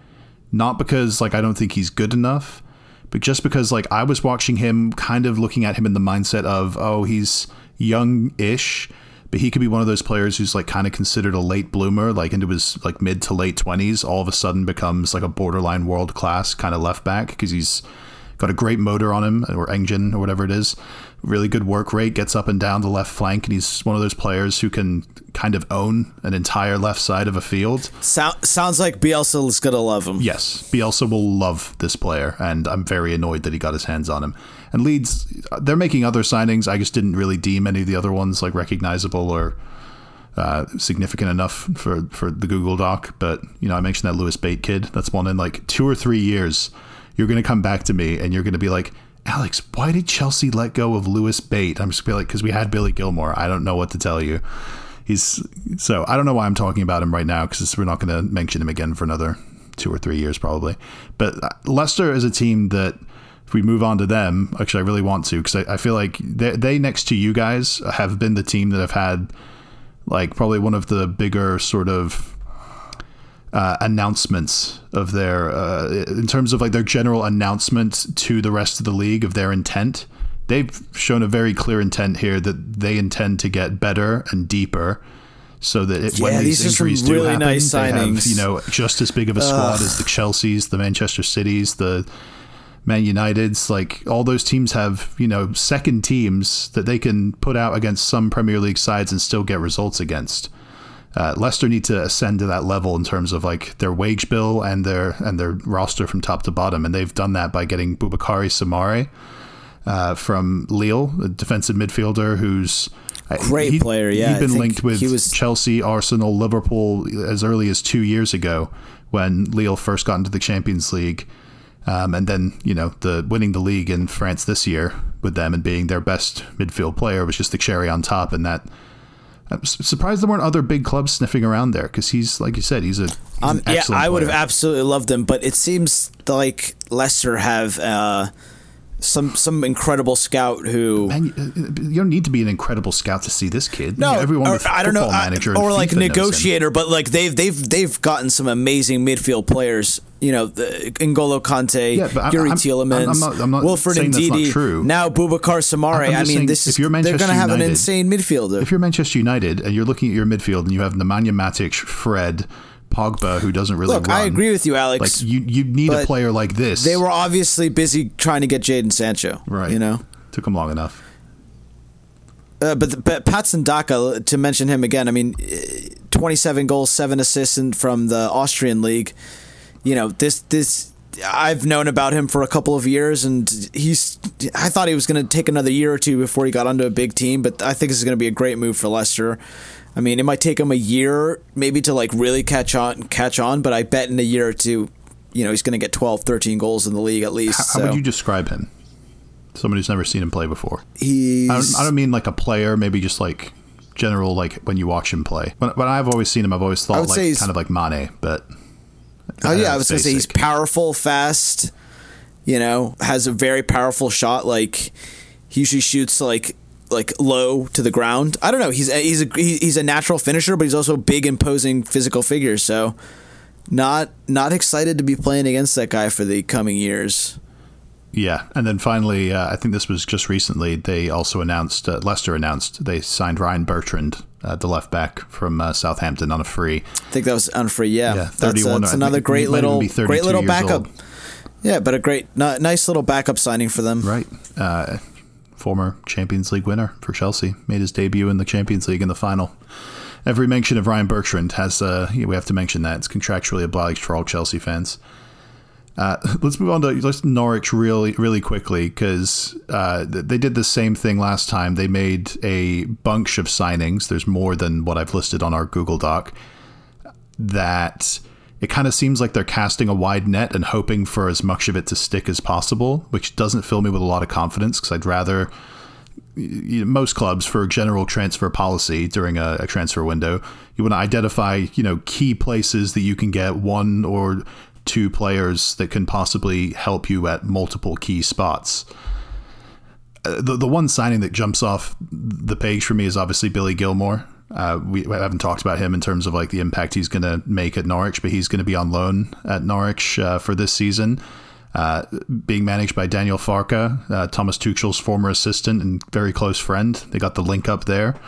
[SPEAKER 3] Not because like I don't think he's good enough, but just because like I was watching him, kind of looking at him in the mindset of oh he's young-ish, but he could be one of those players who's like kind of considered a late bloomer, like into his like mid to late twenties. All of a sudden becomes like a borderline world class kind of left back because he's got a great motor on him or engine or whatever it is. Really good work rate, gets up and down the left flank, and he's one of those players who can kind of own an entire left side of a field.
[SPEAKER 4] So, sounds like Bielsa is gonna love him.
[SPEAKER 3] Yes, Bielsa will love this player, and I'm very annoyed that he got his hands on him. And Leeds, they're making other signings. I just didn't really deem any of the other ones like recognizable or uh, significant enough for for the Google Doc. But you know, I mentioned that Lewis Bate kid. That's one in like two or three years. You're gonna come back to me, and you're gonna be like. Alex, why did Chelsea let go of Lewis Bate? I'm just gonna be like, because we had Billy Gilmour. I don't know what to tell you. He's so I don't know why I'm talking about him right now because we're not going to mention him again for another two or three years probably. But uh, Leicester is a team that if we move on to them, actually I really want to because I, I, feel like they, they next to you guys have been the team that have had like probably one of the bigger sort of uh, announcements of their uh, in terms of like their general announcement to the rest of the league of their intent. They've shown a very clear intent here that they intend to get better and deeper, so that it,
[SPEAKER 4] Yeah,
[SPEAKER 3] when these,
[SPEAKER 4] these
[SPEAKER 3] injuries do
[SPEAKER 4] really
[SPEAKER 3] happen,
[SPEAKER 4] nice
[SPEAKER 3] they have you know just as big of a squad as the Chelseas, the Manchester Cities, the Man United's. Like all those teams have you know second teams that they can put out against some Premier League sides and still get results against uh, Leicester need to ascend to that level in terms of like their wage bill and their and their roster from top to bottom, and they've done that by getting Boubakary Soumaré uh, from Lille, a defensive midfielder who's uh,
[SPEAKER 4] Great
[SPEAKER 3] he-
[SPEAKER 4] player, yeah,
[SPEAKER 3] he'd been linked with
[SPEAKER 4] was-
[SPEAKER 3] Chelsea, Arsenal, Liverpool as early as two years ago when Lille first got into the Champions League. Um, and then, you know, the winning the league in France this year with them and being their best midfield player was just the cherry on top. And that I'm surprised there weren't other big clubs sniffing around there because he's, like you said, he's a he's
[SPEAKER 4] Um,
[SPEAKER 3] an
[SPEAKER 4] yeah, I would have absolutely loved him, but it seems like Leicester have uh, some some incredible scout who.
[SPEAKER 3] Man, you, you don't need to be an incredible scout to see this kid.
[SPEAKER 4] no,
[SPEAKER 3] everyone
[SPEAKER 4] or,
[SPEAKER 3] with
[SPEAKER 4] I don't know,
[SPEAKER 3] Football
[SPEAKER 4] I-
[SPEAKER 3] manager
[SPEAKER 4] or like
[SPEAKER 3] FIFA
[SPEAKER 4] negotiator, but like they've they've they've gotten some amazing midfield players. You know, the, N'Golo Kante,
[SPEAKER 3] Yeah, but Youri
[SPEAKER 4] Tielemans,
[SPEAKER 3] I'm not- I'm not
[SPEAKER 4] Wilfred
[SPEAKER 3] saying that's not
[SPEAKER 4] Ndidi,
[SPEAKER 3] true.
[SPEAKER 4] now Bubakar
[SPEAKER 3] Soumaré.
[SPEAKER 4] I mean,
[SPEAKER 3] saying,
[SPEAKER 4] this is they're going to have an insane midfielder.
[SPEAKER 3] If you're Manchester United and you're looking at your midfield and you have Nemanja Matic, Fred, Pogba, who doesn't really
[SPEAKER 4] Look,
[SPEAKER 3] run,
[SPEAKER 4] I agree with you, Alex.
[SPEAKER 3] Like you, you need a player like this.
[SPEAKER 4] they were obviously busy trying to get Jadon Sancho.
[SPEAKER 3] right.
[SPEAKER 4] You know.
[SPEAKER 3] took them long enough.
[SPEAKER 4] Uh, but but Patson Daka, to mention him again, I mean, eh, 27 goals, seven assists in- from the Austrian league. You know, this this I've known about him for a couple of years, and he's. I thought he was going to take another year or two before he got onto a big team, but I think this is going to be a great move for Leicester. I mean, it might take him a year maybe to like really catch on catch on, but I bet in a year or two, you know, he's going to get 12, 13 goals in the league at least.
[SPEAKER 3] How, how would you describe him? Somebody who's never seen him play before.
[SPEAKER 4] he's
[SPEAKER 3] I don't, I don't mean like a player, maybe just like general, like when you watch him play. When, when I've always seen him, I've always thought like
[SPEAKER 4] he's-
[SPEAKER 3] kind of like Mane, but
[SPEAKER 4] Oh yeah, I
[SPEAKER 3] Uh,
[SPEAKER 4] was gonna say he's powerful, fast. You know, has a very powerful shot. Like he usually shoots like like low to the ground. I don't know. He's a, he's a he's a natural finisher, but he's also a big, imposing physical figure. So not not excited to be playing against that guy for the coming years.
[SPEAKER 3] Yeah, and then finally, uh, I think this was just recently. They also announced uh, Leicester announced they signed Ryan Bertrand, uh, the left back from uh, Southampton, on a free.
[SPEAKER 4] I think that was unfree. Yeah,
[SPEAKER 3] Yeah,
[SPEAKER 4] that's,
[SPEAKER 3] 31,
[SPEAKER 4] that's
[SPEAKER 3] I
[SPEAKER 4] another great
[SPEAKER 3] he might even
[SPEAKER 4] little great little backup.
[SPEAKER 3] old.
[SPEAKER 4] Yeah, but a great, n- nice little backup signing for them.
[SPEAKER 3] Right, uh, former Champions League winner for Chelsea made his debut in the Champions League in the final. Every mention of Ryan Bertrand has uh, we have to mention that it's contractually obliged for all Chelsea fans. Uh, let's move on to let's Norwich really really quickly because uh, they did the same thing last time. They made a bunch of signings. There's more than what I've listed on our Google Doc. That it kind of seems like they're casting a wide net and hoping for as much of it to stick as possible, which doesn't fill me with a lot of confidence because I'd rather you know, most clubs for general transfer policy during a, a transfer window, you want to identify you know key places that you can get one or two players that can possibly help you at multiple key spots. Uh, the the one signing that jumps off the page for me is obviously Billy Gilmour. Uh, we, haven't talked about him in terms of like the impact he's going to make at Norwich, but he's going to be on loan at Norwich uh, for this season. Uh, being managed by Daniel Farke, uh, Thomas Tuchel's former assistant and very close friend. They got the link up there.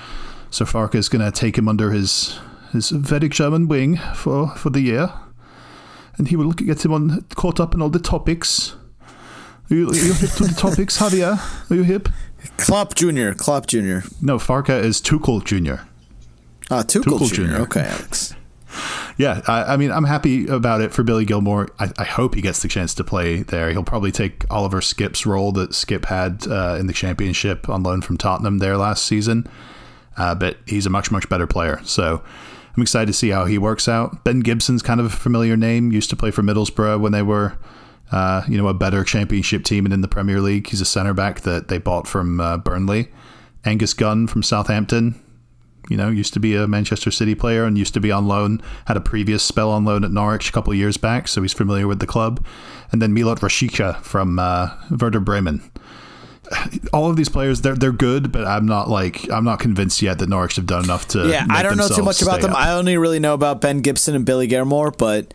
[SPEAKER 3] So Farke is going to take him under his his very German wing for, for the year, and he will get him on caught up in all the topics. Are you, are you hip to the topics, Javier? Are you hip?
[SPEAKER 4] Klopp Jr. Klopp Jr.
[SPEAKER 3] No, Farke is Tuchel Jr.
[SPEAKER 4] Ah, Tuchel,
[SPEAKER 3] Tuchel
[SPEAKER 4] Jr.
[SPEAKER 3] Jr..
[SPEAKER 4] Okay, Alex.
[SPEAKER 3] Yeah, I, I mean, I'm happy about it for Billy Gilmour. I, I hope he gets the chance to play there. He'll probably take Oliver Skipp's role that Skipp had uh, in the championship on loan from Tottenham there last season. Uh, but he's a much, much better player. So I'm excited to see how he works out. Ben Gibson's kind of a familiar name. Used to play for Middlesbrough when they were, uh, you know, a better championship team and in the Premier League. He's a centre back that they bought from uh, Burnley. Angus Gunn from Southampton you know, used to be a Manchester City player and used to be on loan, had a previous spell on loan at Norwich a couple years back, so he's familiar with the club. And then Milot Rashica from uh, Werder Bremen. All of these players, they're they're good, but I'm not like I'm not convinced yet that Norwich have done enough to.
[SPEAKER 4] Yeah, I don't know too much about them.
[SPEAKER 3] Up.
[SPEAKER 4] I only really know about Ben Gibson and Billy Gilmour, but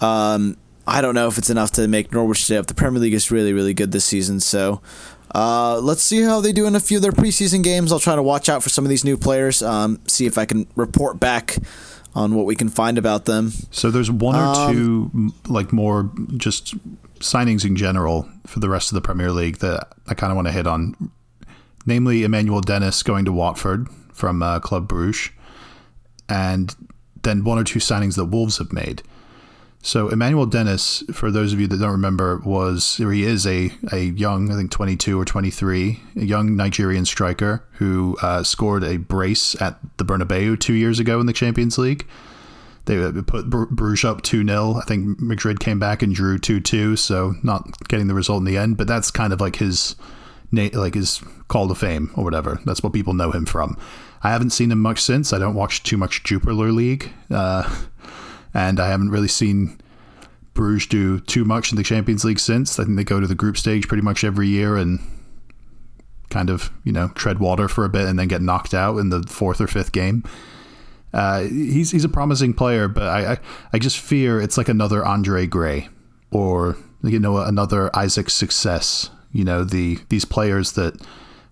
[SPEAKER 4] um, I don't know if it's enough to make Norwich stay up. The Premier League is really, really good this season, so uh, let's see how they do in a few of their preseason games. I'll try to watch out for some of these new players. Um, see if I can report back on what we can find about them.
[SPEAKER 3] So there's one or
[SPEAKER 4] Um,
[SPEAKER 3] two like more just signings in general for the rest of the Premier League that I kind of want to hit on. Namely, Emmanuel Dennis going to Watford from uh, Club Bruges, and then one or two signings that Wolves have made. So Emmanuel Dennis, for those of you that don't remember, was or he is a a young, I think 22 or 23, a young Nigerian striker who uh, scored a brace at the Bernabeu two years ago in the Champions League. They put Bruges up 2 0. I think Madrid came back and drew 2 2, so not getting the result in the end, but that's kind of like his like his call to fame or whatever. That's what people know him from. I haven't seen him much since. I don't watch too much Jupiler League. Uh, and I haven't really seen Bruges do too much in the Champions League since. I think they go to the group stage pretty much every year and kind of, you know, tread water for a bit and then get knocked out in the fourth or fifth game. Uh, he's he's a promising player, but I, I, I just fear it's like another Andre Gray or you know another Isaac Success. You know the these players that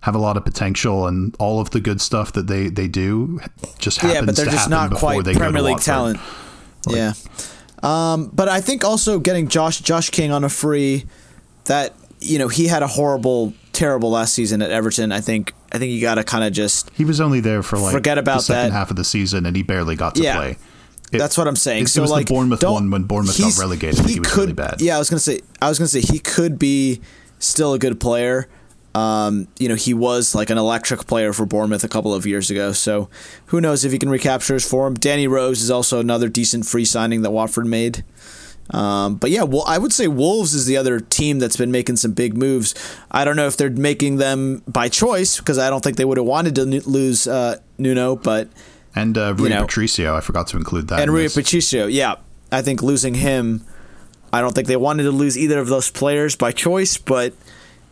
[SPEAKER 3] have a lot of potential and all of the good stuff that they, they do just happens
[SPEAKER 4] yeah, but they're
[SPEAKER 3] to
[SPEAKER 4] just
[SPEAKER 3] happen
[SPEAKER 4] not
[SPEAKER 3] before
[SPEAKER 4] quite Premier League talent. yeah. Um, but I think also getting Josh Josh King on a free, that you know he had a horrible, terrible last season at Everton. I think I think you got to kind of just
[SPEAKER 3] He was only there for like
[SPEAKER 4] Forget about
[SPEAKER 3] the second
[SPEAKER 4] that.
[SPEAKER 3] half of the season, and he barely got to
[SPEAKER 4] Yeah.
[SPEAKER 3] play. It-
[SPEAKER 4] That's what I'm saying.
[SPEAKER 3] It,
[SPEAKER 4] so
[SPEAKER 3] it was
[SPEAKER 4] like
[SPEAKER 3] the Bournemouth one when Bournemouth got relegated. He, was
[SPEAKER 4] could,
[SPEAKER 3] really bad.
[SPEAKER 4] Yeah, I was gonna say. I was gonna say he could be still a good player. Um, you know, he was like an electric player for Bournemouth a couple of years ago. So who knows if he can recapture his form? Danny Rose is also another decent free signing that Watford made. Um, but yeah, well, I would say Wolves is the other team that's been making some big moves. I don't know if they're making them by choice because I don't think they would have wanted to lose uh, Nuno, but
[SPEAKER 3] And uh, Rui
[SPEAKER 4] know-
[SPEAKER 3] Patricio, I forgot to include that.
[SPEAKER 4] and
[SPEAKER 3] in
[SPEAKER 4] Rui
[SPEAKER 3] this.
[SPEAKER 4] Patricio, yeah, I think losing him, I don't think they wanted to lose either of those players by choice, but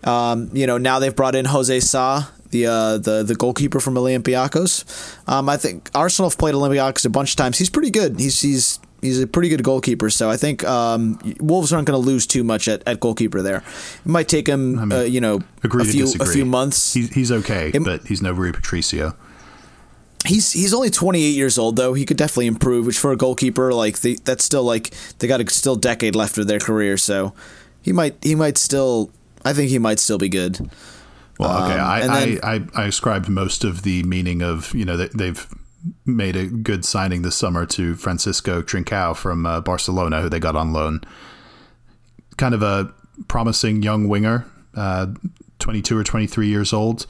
[SPEAKER 4] um, you know now they've brought in Jose Sa, the uh, the the goalkeeper from Olympiacos. Um, I think Arsenal have played Olympiacos a bunch of times. He's pretty good. He's he's he's a pretty good goalkeeper. So I think um, Wolves aren't going to lose too much at, at goalkeeper there. It might take him,
[SPEAKER 3] mean,
[SPEAKER 4] uh, you know, a few a few months.
[SPEAKER 3] He's, he's okay,
[SPEAKER 4] It-
[SPEAKER 3] but he's no Rui Patricio.
[SPEAKER 4] He's he's only 28 years old though. He could definitely improve, which for a goalkeeper like they, that's still like they got a still decade left of their career, so he might he might still I think he might still be good.
[SPEAKER 3] Well, okay,
[SPEAKER 4] Um,
[SPEAKER 3] I,
[SPEAKER 4] then-
[SPEAKER 3] I, I, I ascribed most of the meaning of you know they, they've made a good signing this summer to Francisco Trincao from uh, Barcelona, who they got on loan. Kind of a promising young winger, uh, 22 or 23 years old.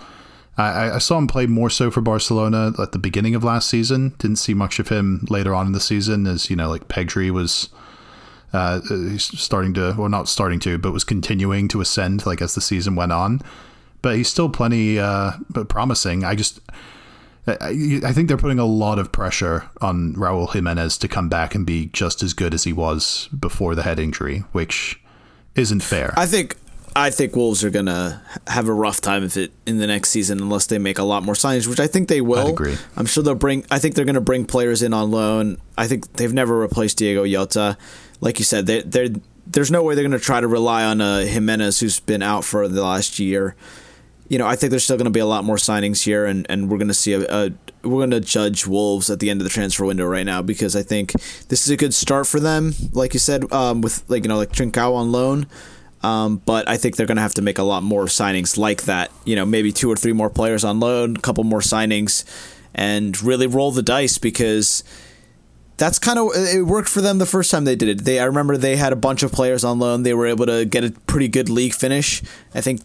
[SPEAKER 3] I, I saw him play more so for Barcelona at the beginning of last season. Didn't see much of him later on in the season, as you know, like Pedri was uh, starting to, well, not starting to, but was continuing to ascend like as the season went on. But he's still plenty, uh, promising. I just, I, I think they're putting a lot of pressure on Raul Jimenez to come back and be just as good as he was before the head injury, which isn't fair.
[SPEAKER 4] I think I think Wolves are gonna have a rough time of it in the next season unless they make a lot more signings, which I think they will.
[SPEAKER 3] I'd agree.
[SPEAKER 4] I'm sure they'll bring. I think they're gonna bring players in on loan. I think they've never replaced Diogo Jota. Like you said, they they're there's no way they're gonna try to rely on uh, Jimenez, who's been out for the last year. You know, I think there's still going to be a lot more signings here, and, and we're going to see a, a we're going to judge Wolves at the end of the transfer window right now because I think this is a good start for them. Like you said, um, with like you know like Trincao on loan, Um, but I think they're going to have to make a lot more signings like that. You know, maybe two or three more players on loan, a couple more signings, and really roll the dice because that's kind of it worked for them the first time they did it. They I remember they had a bunch of players on loan. They were able to get a pretty good league finish. I think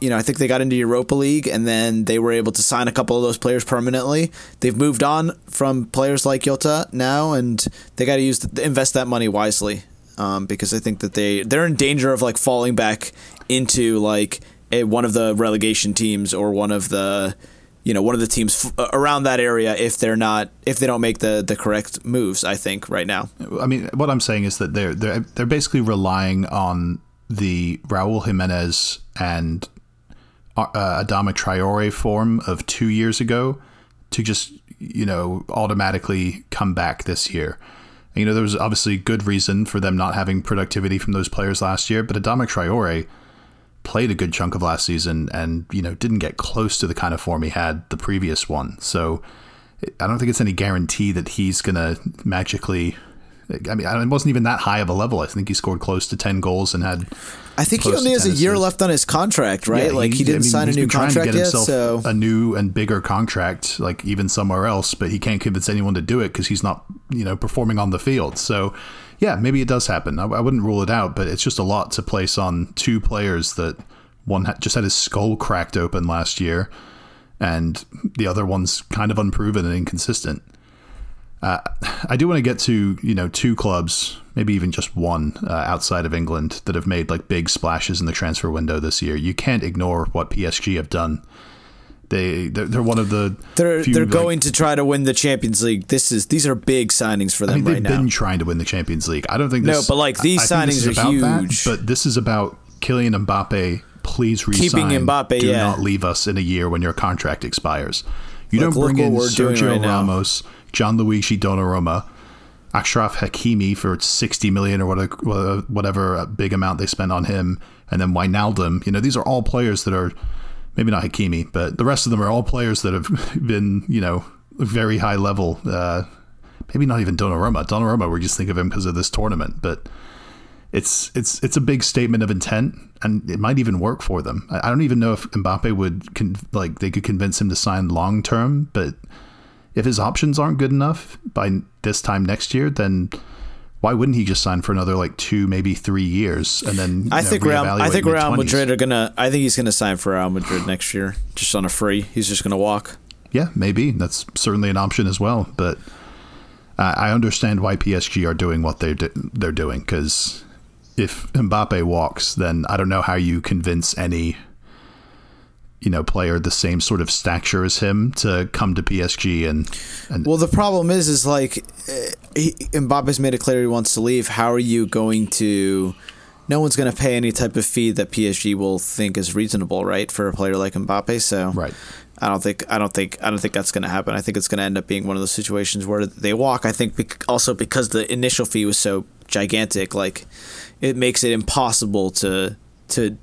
[SPEAKER 4] you know, I think they got into Europa League and then they were able to sign a couple of those players permanently. They've moved on from players like Jota now and they got to use invest that money wisely. Um, because I think that they they're in danger of like falling back into like a, one of the relegation teams or one of the you know one of the teams f- uh, around that area if they're not if they don't make the the correct moves I think right now.
[SPEAKER 3] I mean what I'm saying is that they're they're they're basically relying on the Raul Jimenez and uh, Adama Traore form of 2 years ago to just you know automatically come back this year. You know, there was obviously good reason for them not having productivity from those players last year, but Adama Traore played a good chunk of last season and, you know, didn't get close to the kind of form he had the previous one. So I don't think it's any guarantee that he's going to magically I mean, it wasn't even that high of a level. I think he scored close to ten goals and had.
[SPEAKER 4] I think he only has a year left on his contract, right? Yeah, like he, he didn't I mean, sign a new contract yet. So
[SPEAKER 3] a new and bigger contract, like even somewhere else, but he can't convince anyone to do it because he's not, you know, performing on the field. So, yeah, maybe it does happen. I, I wouldn't rule it out, but it's just a lot to place on two players that one just had his skull cracked open last year, and the other one's kind of unproven and inconsistent. Uh, I do want to get to you know two clubs, maybe even just one uh, outside of England that have made like big splashes in the transfer window this year. You can't ignore what PSG have done. They they're, they're one of the
[SPEAKER 4] they're few, they're like, going to try to win the Champions League. This is these are big signings for them I mean,
[SPEAKER 3] they've
[SPEAKER 4] right
[SPEAKER 3] been
[SPEAKER 4] now.
[SPEAKER 3] trying to win the Champions League. I don't think this,
[SPEAKER 4] no, but like these
[SPEAKER 3] I,
[SPEAKER 4] signings
[SPEAKER 3] I
[SPEAKER 4] are huge.
[SPEAKER 3] That, but this is about Kylian Mbappe. Please resign.
[SPEAKER 4] Keeping Mbappe,
[SPEAKER 3] Do
[SPEAKER 4] yeah.
[SPEAKER 3] not leave us in a year when your contract expires. You look, don't bring in Sergio right Ramos. Now Gianluigi Donnarumma, Achraf Hakimi for 60 million or whatever, whatever big amount they spent on him, and then Wijnaldum. You know, these are all players that are maybe not Hakimi, but the rest of them are all players that have been, you know, very high level. Uh, maybe not even Donnarumma. Donnarumma, we just think of him because of this tournament, but it's it's it's a big statement of intent, and it might even work for them. I, I don't even know if Mbappe would con- like they could convince him to sign long term, but if his options aren't good enough by this time next year, then why wouldn't he just sign for another like two, maybe three years, and then
[SPEAKER 4] I
[SPEAKER 3] know,
[SPEAKER 4] think Real, I think Real Madrid are gonna. I think he's gonna sign for Real Madrid next year, just on a free. He's just gonna walk.
[SPEAKER 3] Yeah, maybe that's certainly an option as well. But uh, I understand why PSG are doing what they do, they're doing because if Mbappe walks, then I don't know how you convince any you know player the same sort of stature as him to come to PSG and, and
[SPEAKER 4] well the problem is is like eh, he, Mbappe's made it clear he wants to leave. How are you going to no one's going to pay any type of fee that PSG will think is reasonable right for a player like Mbappe? So
[SPEAKER 3] right.
[SPEAKER 4] I don't think I don't think I don't think that's going to happen. I think it's going to end up being one of those situations where they walk. I think also because the initial fee was so gigantic like it makes it impossible to to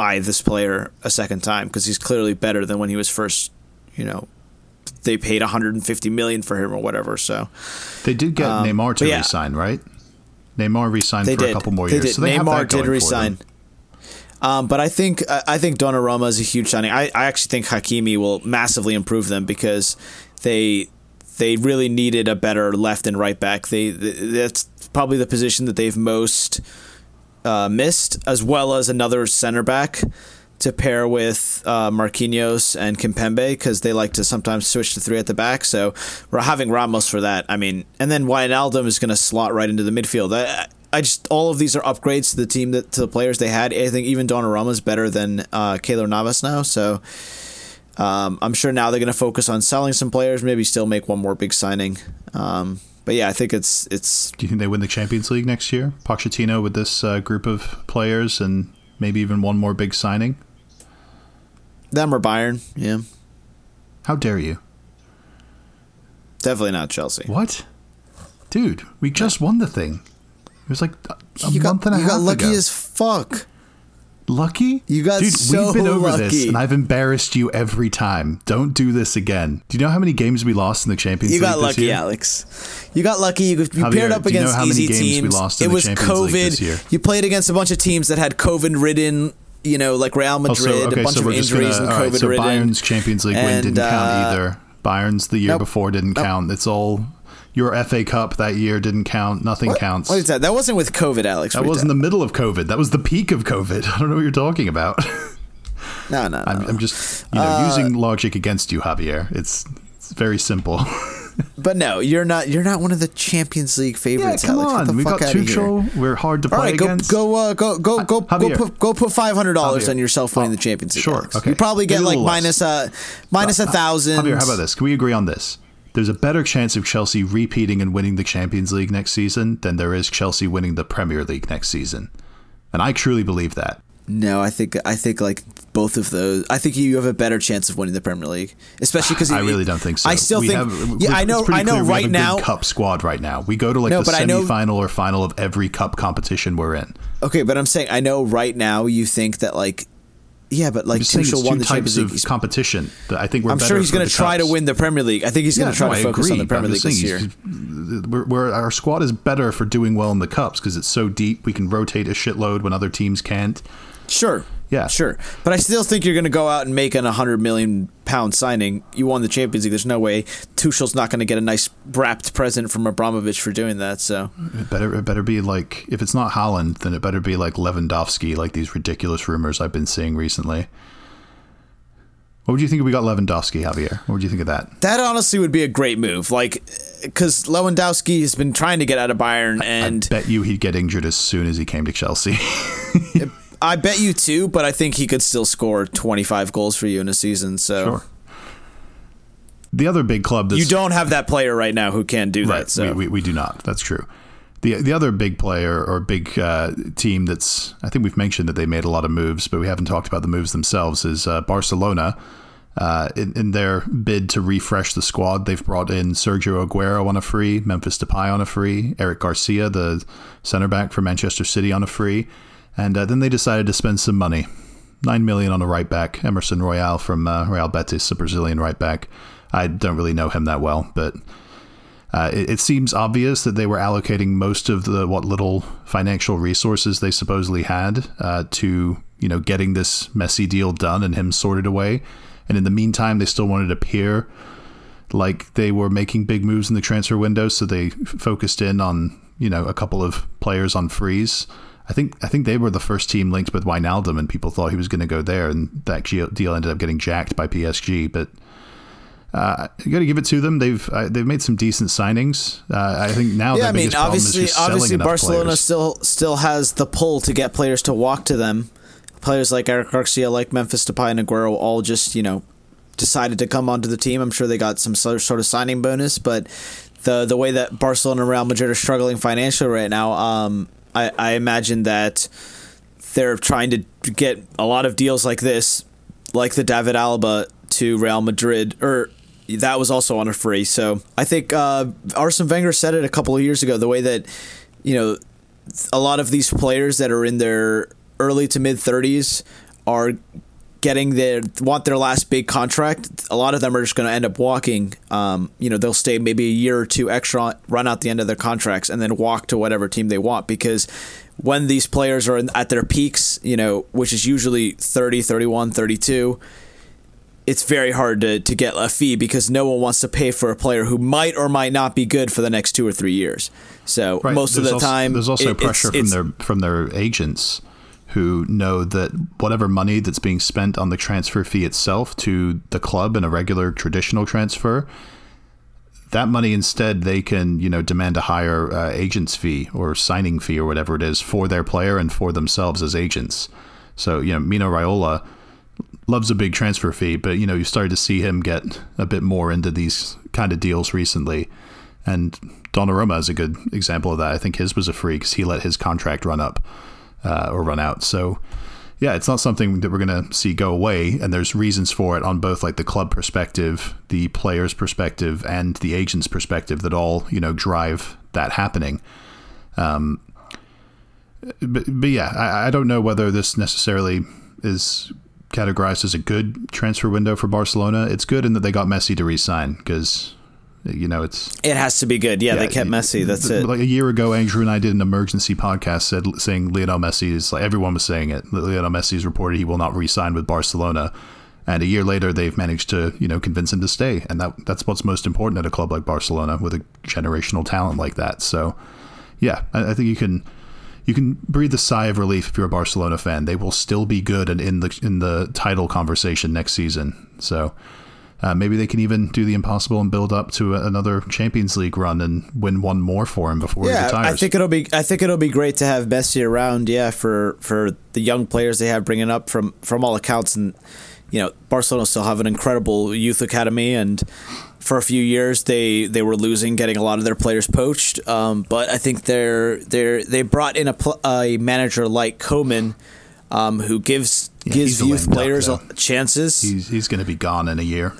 [SPEAKER 4] buy this player a second time because he's clearly better than when he was first, you know, they paid 150 million for him or whatever. So
[SPEAKER 3] they did get um, Neymar to yeah. resign, right? Neymar resigned they for did. a couple more
[SPEAKER 4] they
[SPEAKER 3] years.
[SPEAKER 4] Did.
[SPEAKER 3] So they
[SPEAKER 4] Neymar did resign. Um, but I think I think Donnarumma is a huge signing. I, I actually think Hakimi will massively improve them because they they really needed a better left and right back. They that's probably the position that they've most uh, missed, as well as another center back to pair with uh, Marquinhos and Kimpembe because they like to sometimes switch to three at the back. So we're having Ramos for that. I mean, and then Wijnaldum is going to slot right into the midfield. I, I just all of these are upgrades to the team that to the players they had. I think even Donnarumma is better than uh, Keylor Navas now. So um, I'm sure now they're going to focus on selling some players. Maybe still make one more big signing. Um, but yeah, I think it's it's.
[SPEAKER 3] Do you think they win the Champions League next year? Pochettino with this uh, group of players and maybe even one more big signing.
[SPEAKER 4] Them or Bayern, yeah.
[SPEAKER 3] How dare you?
[SPEAKER 4] Definitely not Chelsea.
[SPEAKER 3] What, dude? We just won the thing. It was like a,
[SPEAKER 4] you
[SPEAKER 3] month
[SPEAKER 4] got,
[SPEAKER 3] and a
[SPEAKER 4] you
[SPEAKER 3] half
[SPEAKER 4] got lucky
[SPEAKER 3] ago.
[SPEAKER 4] as fuck.
[SPEAKER 3] Lucky?
[SPEAKER 4] You got
[SPEAKER 3] Dude,
[SPEAKER 4] so
[SPEAKER 3] we've been over this, and I've embarrassed you every time. Don't do this again. Do you know how many games we lost in the Champions
[SPEAKER 4] You
[SPEAKER 3] League
[SPEAKER 4] got
[SPEAKER 3] this
[SPEAKER 4] lucky,
[SPEAKER 3] year?
[SPEAKER 4] Alex. You got lucky. You, you
[SPEAKER 3] Javier,
[SPEAKER 4] paired up
[SPEAKER 3] you
[SPEAKER 4] against easy
[SPEAKER 3] games we
[SPEAKER 4] teams.
[SPEAKER 3] lost in
[SPEAKER 4] it
[SPEAKER 3] the
[SPEAKER 4] was
[SPEAKER 3] Champions League this year?
[SPEAKER 4] COVID. You played against a bunch of teams that had COVID-ridden. You know, like Real Madrid,
[SPEAKER 3] Also, okay,
[SPEAKER 4] a bunch
[SPEAKER 3] so
[SPEAKER 4] of injuries
[SPEAKER 3] gonna.
[SPEAKER 4] and
[SPEAKER 3] all right, so. Bayern's Champions League win didn't count
[SPEAKER 4] uh,
[SPEAKER 3] either. Bayern's the year
[SPEAKER 4] nope.
[SPEAKER 3] before didn't
[SPEAKER 4] Nope.
[SPEAKER 3] count. It's all your FA Cup that year didn't count. Nothing
[SPEAKER 4] What?
[SPEAKER 3] counts.
[SPEAKER 4] What is that? That wasn't with COVID, Alex.
[SPEAKER 3] that
[SPEAKER 4] What are you
[SPEAKER 3] was in the middle of COVID. That was the peak of COVID. I don't know what you're talking about.
[SPEAKER 4] No, no, no.
[SPEAKER 3] I'm, I'm just you know
[SPEAKER 4] Uh,
[SPEAKER 3] using logic against you, Javier. It's it's very simple.
[SPEAKER 4] But no, you're not. You're not one of the Champions League favorites.
[SPEAKER 3] yeah, come
[SPEAKER 4] Alex.
[SPEAKER 3] On. We got. Tuchel. We're hard to play
[SPEAKER 4] All right, go
[SPEAKER 3] against.
[SPEAKER 4] go uh, go go go go
[SPEAKER 3] Javier.
[SPEAKER 4] put go put five hundred dollars on yourself winning
[SPEAKER 3] Oh,
[SPEAKER 4] the Champions League.
[SPEAKER 3] sure,
[SPEAKER 4] Alex.
[SPEAKER 3] okay.
[SPEAKER 4] You probably get
[SPEAKER 3] Maybe
[SPEAKER 4] like minus a minus a thousand.
[SPEAKER 3] Javier, how about this? Can we agree on this? There's a better chance of Chelsea repeating and winning the Champions League next season than there is Chelsea winning the Premier League next season. And I truly believe that.
[SPEAKER 4] No, I think I think like both of those. I think you have a better chance of winning the Premier League, especially because
[SPEAKER 3] I really don't think so.
[SPEAKER 4] I still
[SPEAKER 3] We
[SPEAKER 4] think.
[SPEAKER 3] have-
[SPEAKER 4] yeah, I know. I know.
[SPEAKER 3] clear
[SPEAKER 4] Right now,
[SPEAKER 3] cup squad right now. We go to like
[SPEAKER 4] No,
[SPEAKER 3] the
[SPEAKER 4] but I know-
[SPEAKER 3] semifinal or final of every cup competition we're in.
[SPEAKER 4] okay, but I'm saying I know right now you think that like, yeah, but like
[SPEAKER 3] I'm just saying
[SPEAKER 4] Tuchel won
[SPEAKER 3] two
[SPEAKER 4] the Champions
[SPEAKER 3] types
[SPEAKER 4] League. He's-
[SPEAKER 3] competition. I think we're.
[SPEAKER 4] I'm sure he's going to try to win the Premier League. I think he's going to try
[SPEAKER 3] no,
[SPEAKER 4] to focus on the Premier League this year.
[SPEAKER 3] Uh, we're, we're, our squad is better for doing well in the cups because it's so deep. We can rotate a shitload when other teams can't.
[SPEAKER 4] Sure.
[SPEAKER 3] Yeah.
[SPEAKER 4] Sure. But I still think you're going to go out and make an 100 million pound signing. You won the Champions League. There's no way Tuchel's not going to get a nice wrapped present from Abramovich for doing that. So
[SPEAKER 3] It better it better be like if it's not Haaland, then it better be like Lewandowski, like these ridiculous rumors I've been seeing recently. What would you think if we got Lewandowski, Javier? What would you think of that?
[SPEAKER 4] that honestly would be a great move. Like, because Lewandowski has been trying to get out of Bayern, and
[SPEAKER 3] I bet you he'd get injured as soon as he came to Chelsea.
[SPEAKER 4] I bet you too. But I think he could still score 25 goals for you in a season. So
[SPEAKER 3] sure. The other big club that's
[SPEAKER 4] you don't have that player right now who can do
[SPEAKER 3] Right.
[SPEAKER 4] that. So
[SPEAKER 3] we, we, we do not. That's true. The the other big player or big uh, team that's I think we've mentioned that they made a lot of moves, but we haven't talked about the moves themselves. Is uh, Barcelona. Uh, in, in their bid to refresh the squad, they've brought in Sergio Aguero on a free, Memphis Depay on a free, Eric Garcia, the center back for Manchester City, on a free, and uh, then they decided to spend some money, nine million on a right back, Emerson Royal from uh, Real Betis, a Brazilian right back. I don't really know him that well, but uh, it, it seems obvious that they were allocating most of the what little financial resources they supposedly had uh, to you know getting this Messi deal done and him sorted away. And in the meantime, they still wanted to appear like they were making big moves in the transfer window, so they f- focused in on you know a couple of players on freeze. I think I think they were the first team linked with Wijnaldum, and people thought he was going to go there, and that deal ended up getting jacked by PSG. But uh, you got to give it to them. They've uh, they've made some decent signings. Uh, I think now
[SPEAKER 4] yeah, I mean,
[SPEAKER 3] biggest problem is
[SPEAKER 4] obviously, obviously, Barcelona
[SPEAKER 3] players.
[SPEAKER 4] still still has the pull to get players to walk to them. Players like Eric Garcia, like Memphis Depay and Aguero, all just you know decided to come onto the team. I'm sure they got some sort sort of signing bonus, but the the way that Barcelona and Real Madrid are struggling financially right now, um, I, I imagine that they're trying to get a lot of deals like this, like the David Alaba to Real Madrid, or that was also on a free. So I think uh, Arsene Wenger said it a couple of years ago. The way that you know a lot of these players that are in their early to mid thirties are getting their want their last big contract. A lot of them are just going to end up walking. Um, you know, they'll stay maybe a year or two extra, run out the end of their contracts, and then walk to whatever team they want because when these players are in, at their peaks, you know, which is usually 30, 31, 32, it's very hard to, to get a fee because no one wants to pay for a player who might or might not be good for the next two or three years. So
[SPEAKER 3] Right.
[SPEAKER 4] most of the
[SPEAKER 3] also-
[SPEAKER 4] time,
[SPEAKER 3] there's also
[SPEAKER 4] it- it's-
[SPEAKER 3] pressure from
[SPEAKER 4] it's-
[SPEAKER 3] their from their agents who know that whatever money that's being spent on the transfer fee itself to the club in a regular traditional transfer that money instead they can you know demand a higher uh, agent's fee or signing fee or whatever it is for their player and for themselves as agents. So you know Mino Raiola loves a big transfer fee but you know you started to see him get a bit more into these kind of deals recently. And Donnarumma is a good example of that. I think his was a free because he let his contract run up uh, or run out so yeah, it's not something that we're going to see go away, and there's reasons for it on both like the club perspective, the players' perspective, and the agents' perspective that all you know drive that happening. Um, but, but yeah, I, I don't know whether this necessarily is categorized as a good transfer window for Barcelona. It's good in that they got Messi to re-sign because you know it's
[SPEAKER 4] It has to be good. Yeah, they kept Messi. That's
[SPEAKER 3] th-
[SPEAKER 4] it.
[SPEAKER 3] Like a year ago, Andrew and I did an emergency podcast said saying Lionel Messi is like everyone was saying it. Lionel Messi is reported he will not re-sign with Barcelona, and a year later they've managed to you know convince him to stay, and that that's what's most important at a club like Barcelona with a generational talent like that. So, yeah, I, I think you can you can breathe a sigh of relief if you're a Barcelona fan. They will still be good and in the in the title conversation next season. So. Uh, maybe they can even do the impossible and build up to a, another Champions League run and win one more for him before he
[SPEAKER 4] yeah,
[SPEAKER 3] retires.
[SPEAKER 4] I think it'll be. I think it'll be great to have Messi around. Yeah, for for the young players they have bringing up from from all accounts, and you know, Barcelona still have an incredible youth academy, and for a few years they they were losing, getting a lot of their players poached. Um, but I think they're they're they brought in a pl- a manager like Koeman. Um, who gives
[SPEAKER 3] Yeah,
[SPEAKER 4] gives youth players
[SPEAKER 3] though.
[SPEAKER 4] chances?
[SPEAKER 3] he's he's going to be gone in a year.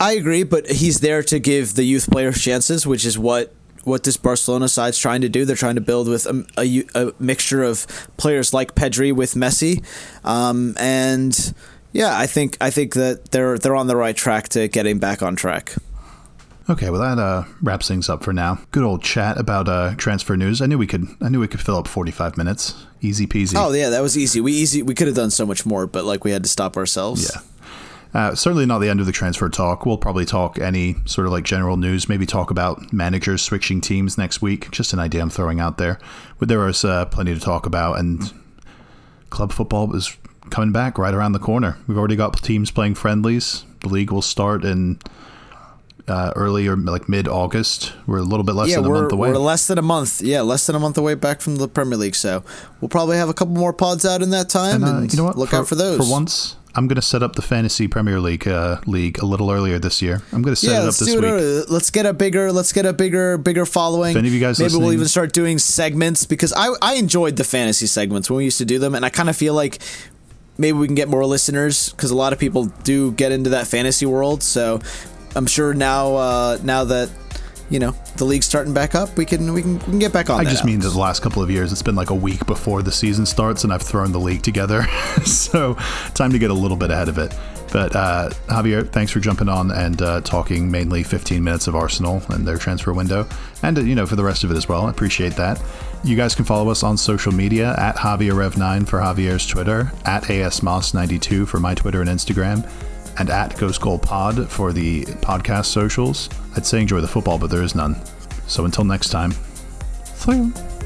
[SPEAKER 4] I agree, but he's there to give the youth players chances, which is what what this Barcelona side's trying to do. They're trying to build with a, a, a mixture of players like Pedri with Messi, um, and yeah, I think I think that they're they're on the right track to getting back on track.
[SPEAKER 3] Okay, well that uh, wraps things up for now. Good old chat about uh, transfer news. I knew we could. I knew we could fill up forty five minutes, easy peasy.
[SPEAKER 4] Oh yeah, that was easy. We easy we could have done so much more, but like we had to stop ourselves.
[SPEAKER 3] Yeah. Uh, certainly not the end of the transfer talk. We'll probably talk any sort of like general news, maybe talk about managers switching teams next week. Just an idea I'm throwing out there. But there was uh, plenty to talk about, and club football is coming back right around the corner. We've already got teams playing friendlies. The league will start in uh, early or like mid August. We're a little bit less
[SPEAKER 4] yeah,
[SPEAKER 3] than a month away.
[SPEAKER 4] we're less than a month. Yeah, less than a month away back from the Premier League. So we'll probably have a couple more pods out in that time, and,
[SPEAKER 3] uh, you know what?
[SPEAKER 4] look out for those.
[SPEAKER 3] For once, I'm going to set up the fantasy Premier League uh, league a little earlier this year. I'm going to set
[SPEAKER 4] yeah,
[SPEAKER 3] it up this
[SPEAKER 4] it.
[SPEAKER 3] week.
[SPEAKER 4] early. Let's get a bigger. Let's get a bigger, bigger following.
[SPEAKER 3] If any of you guys
[SPEAKER 4] maybe we'll even start doing segments because I I enjoyed the fantasy segments when we used to do them, and I kind of feel like maybe we can get more listeners because a lot of people do get into that fantasy world. So I'm sure now uh, now that you know the league's starting back up, we can we can we can get back on.
[SPEAKER 3] I just mean that the last couple of years, it's been like a week before the season starts, and I've thrown the league together. so, time to get a little bit ahead of it. But uh, Javier, thanks for jumping on and uh, talking mainly 15 minutes of Arsenal and their transfer window, and uh, you know for the rest of it as well. I appreciate that. You guys can follow us on social media at JavierRev9 for Javier's Twitter, at ASMoss92 for my Twitter and Instagram, and at Ghost Goal Pod for the podcast socials. I'd say enjoy the football, but there is none. So until next time, you.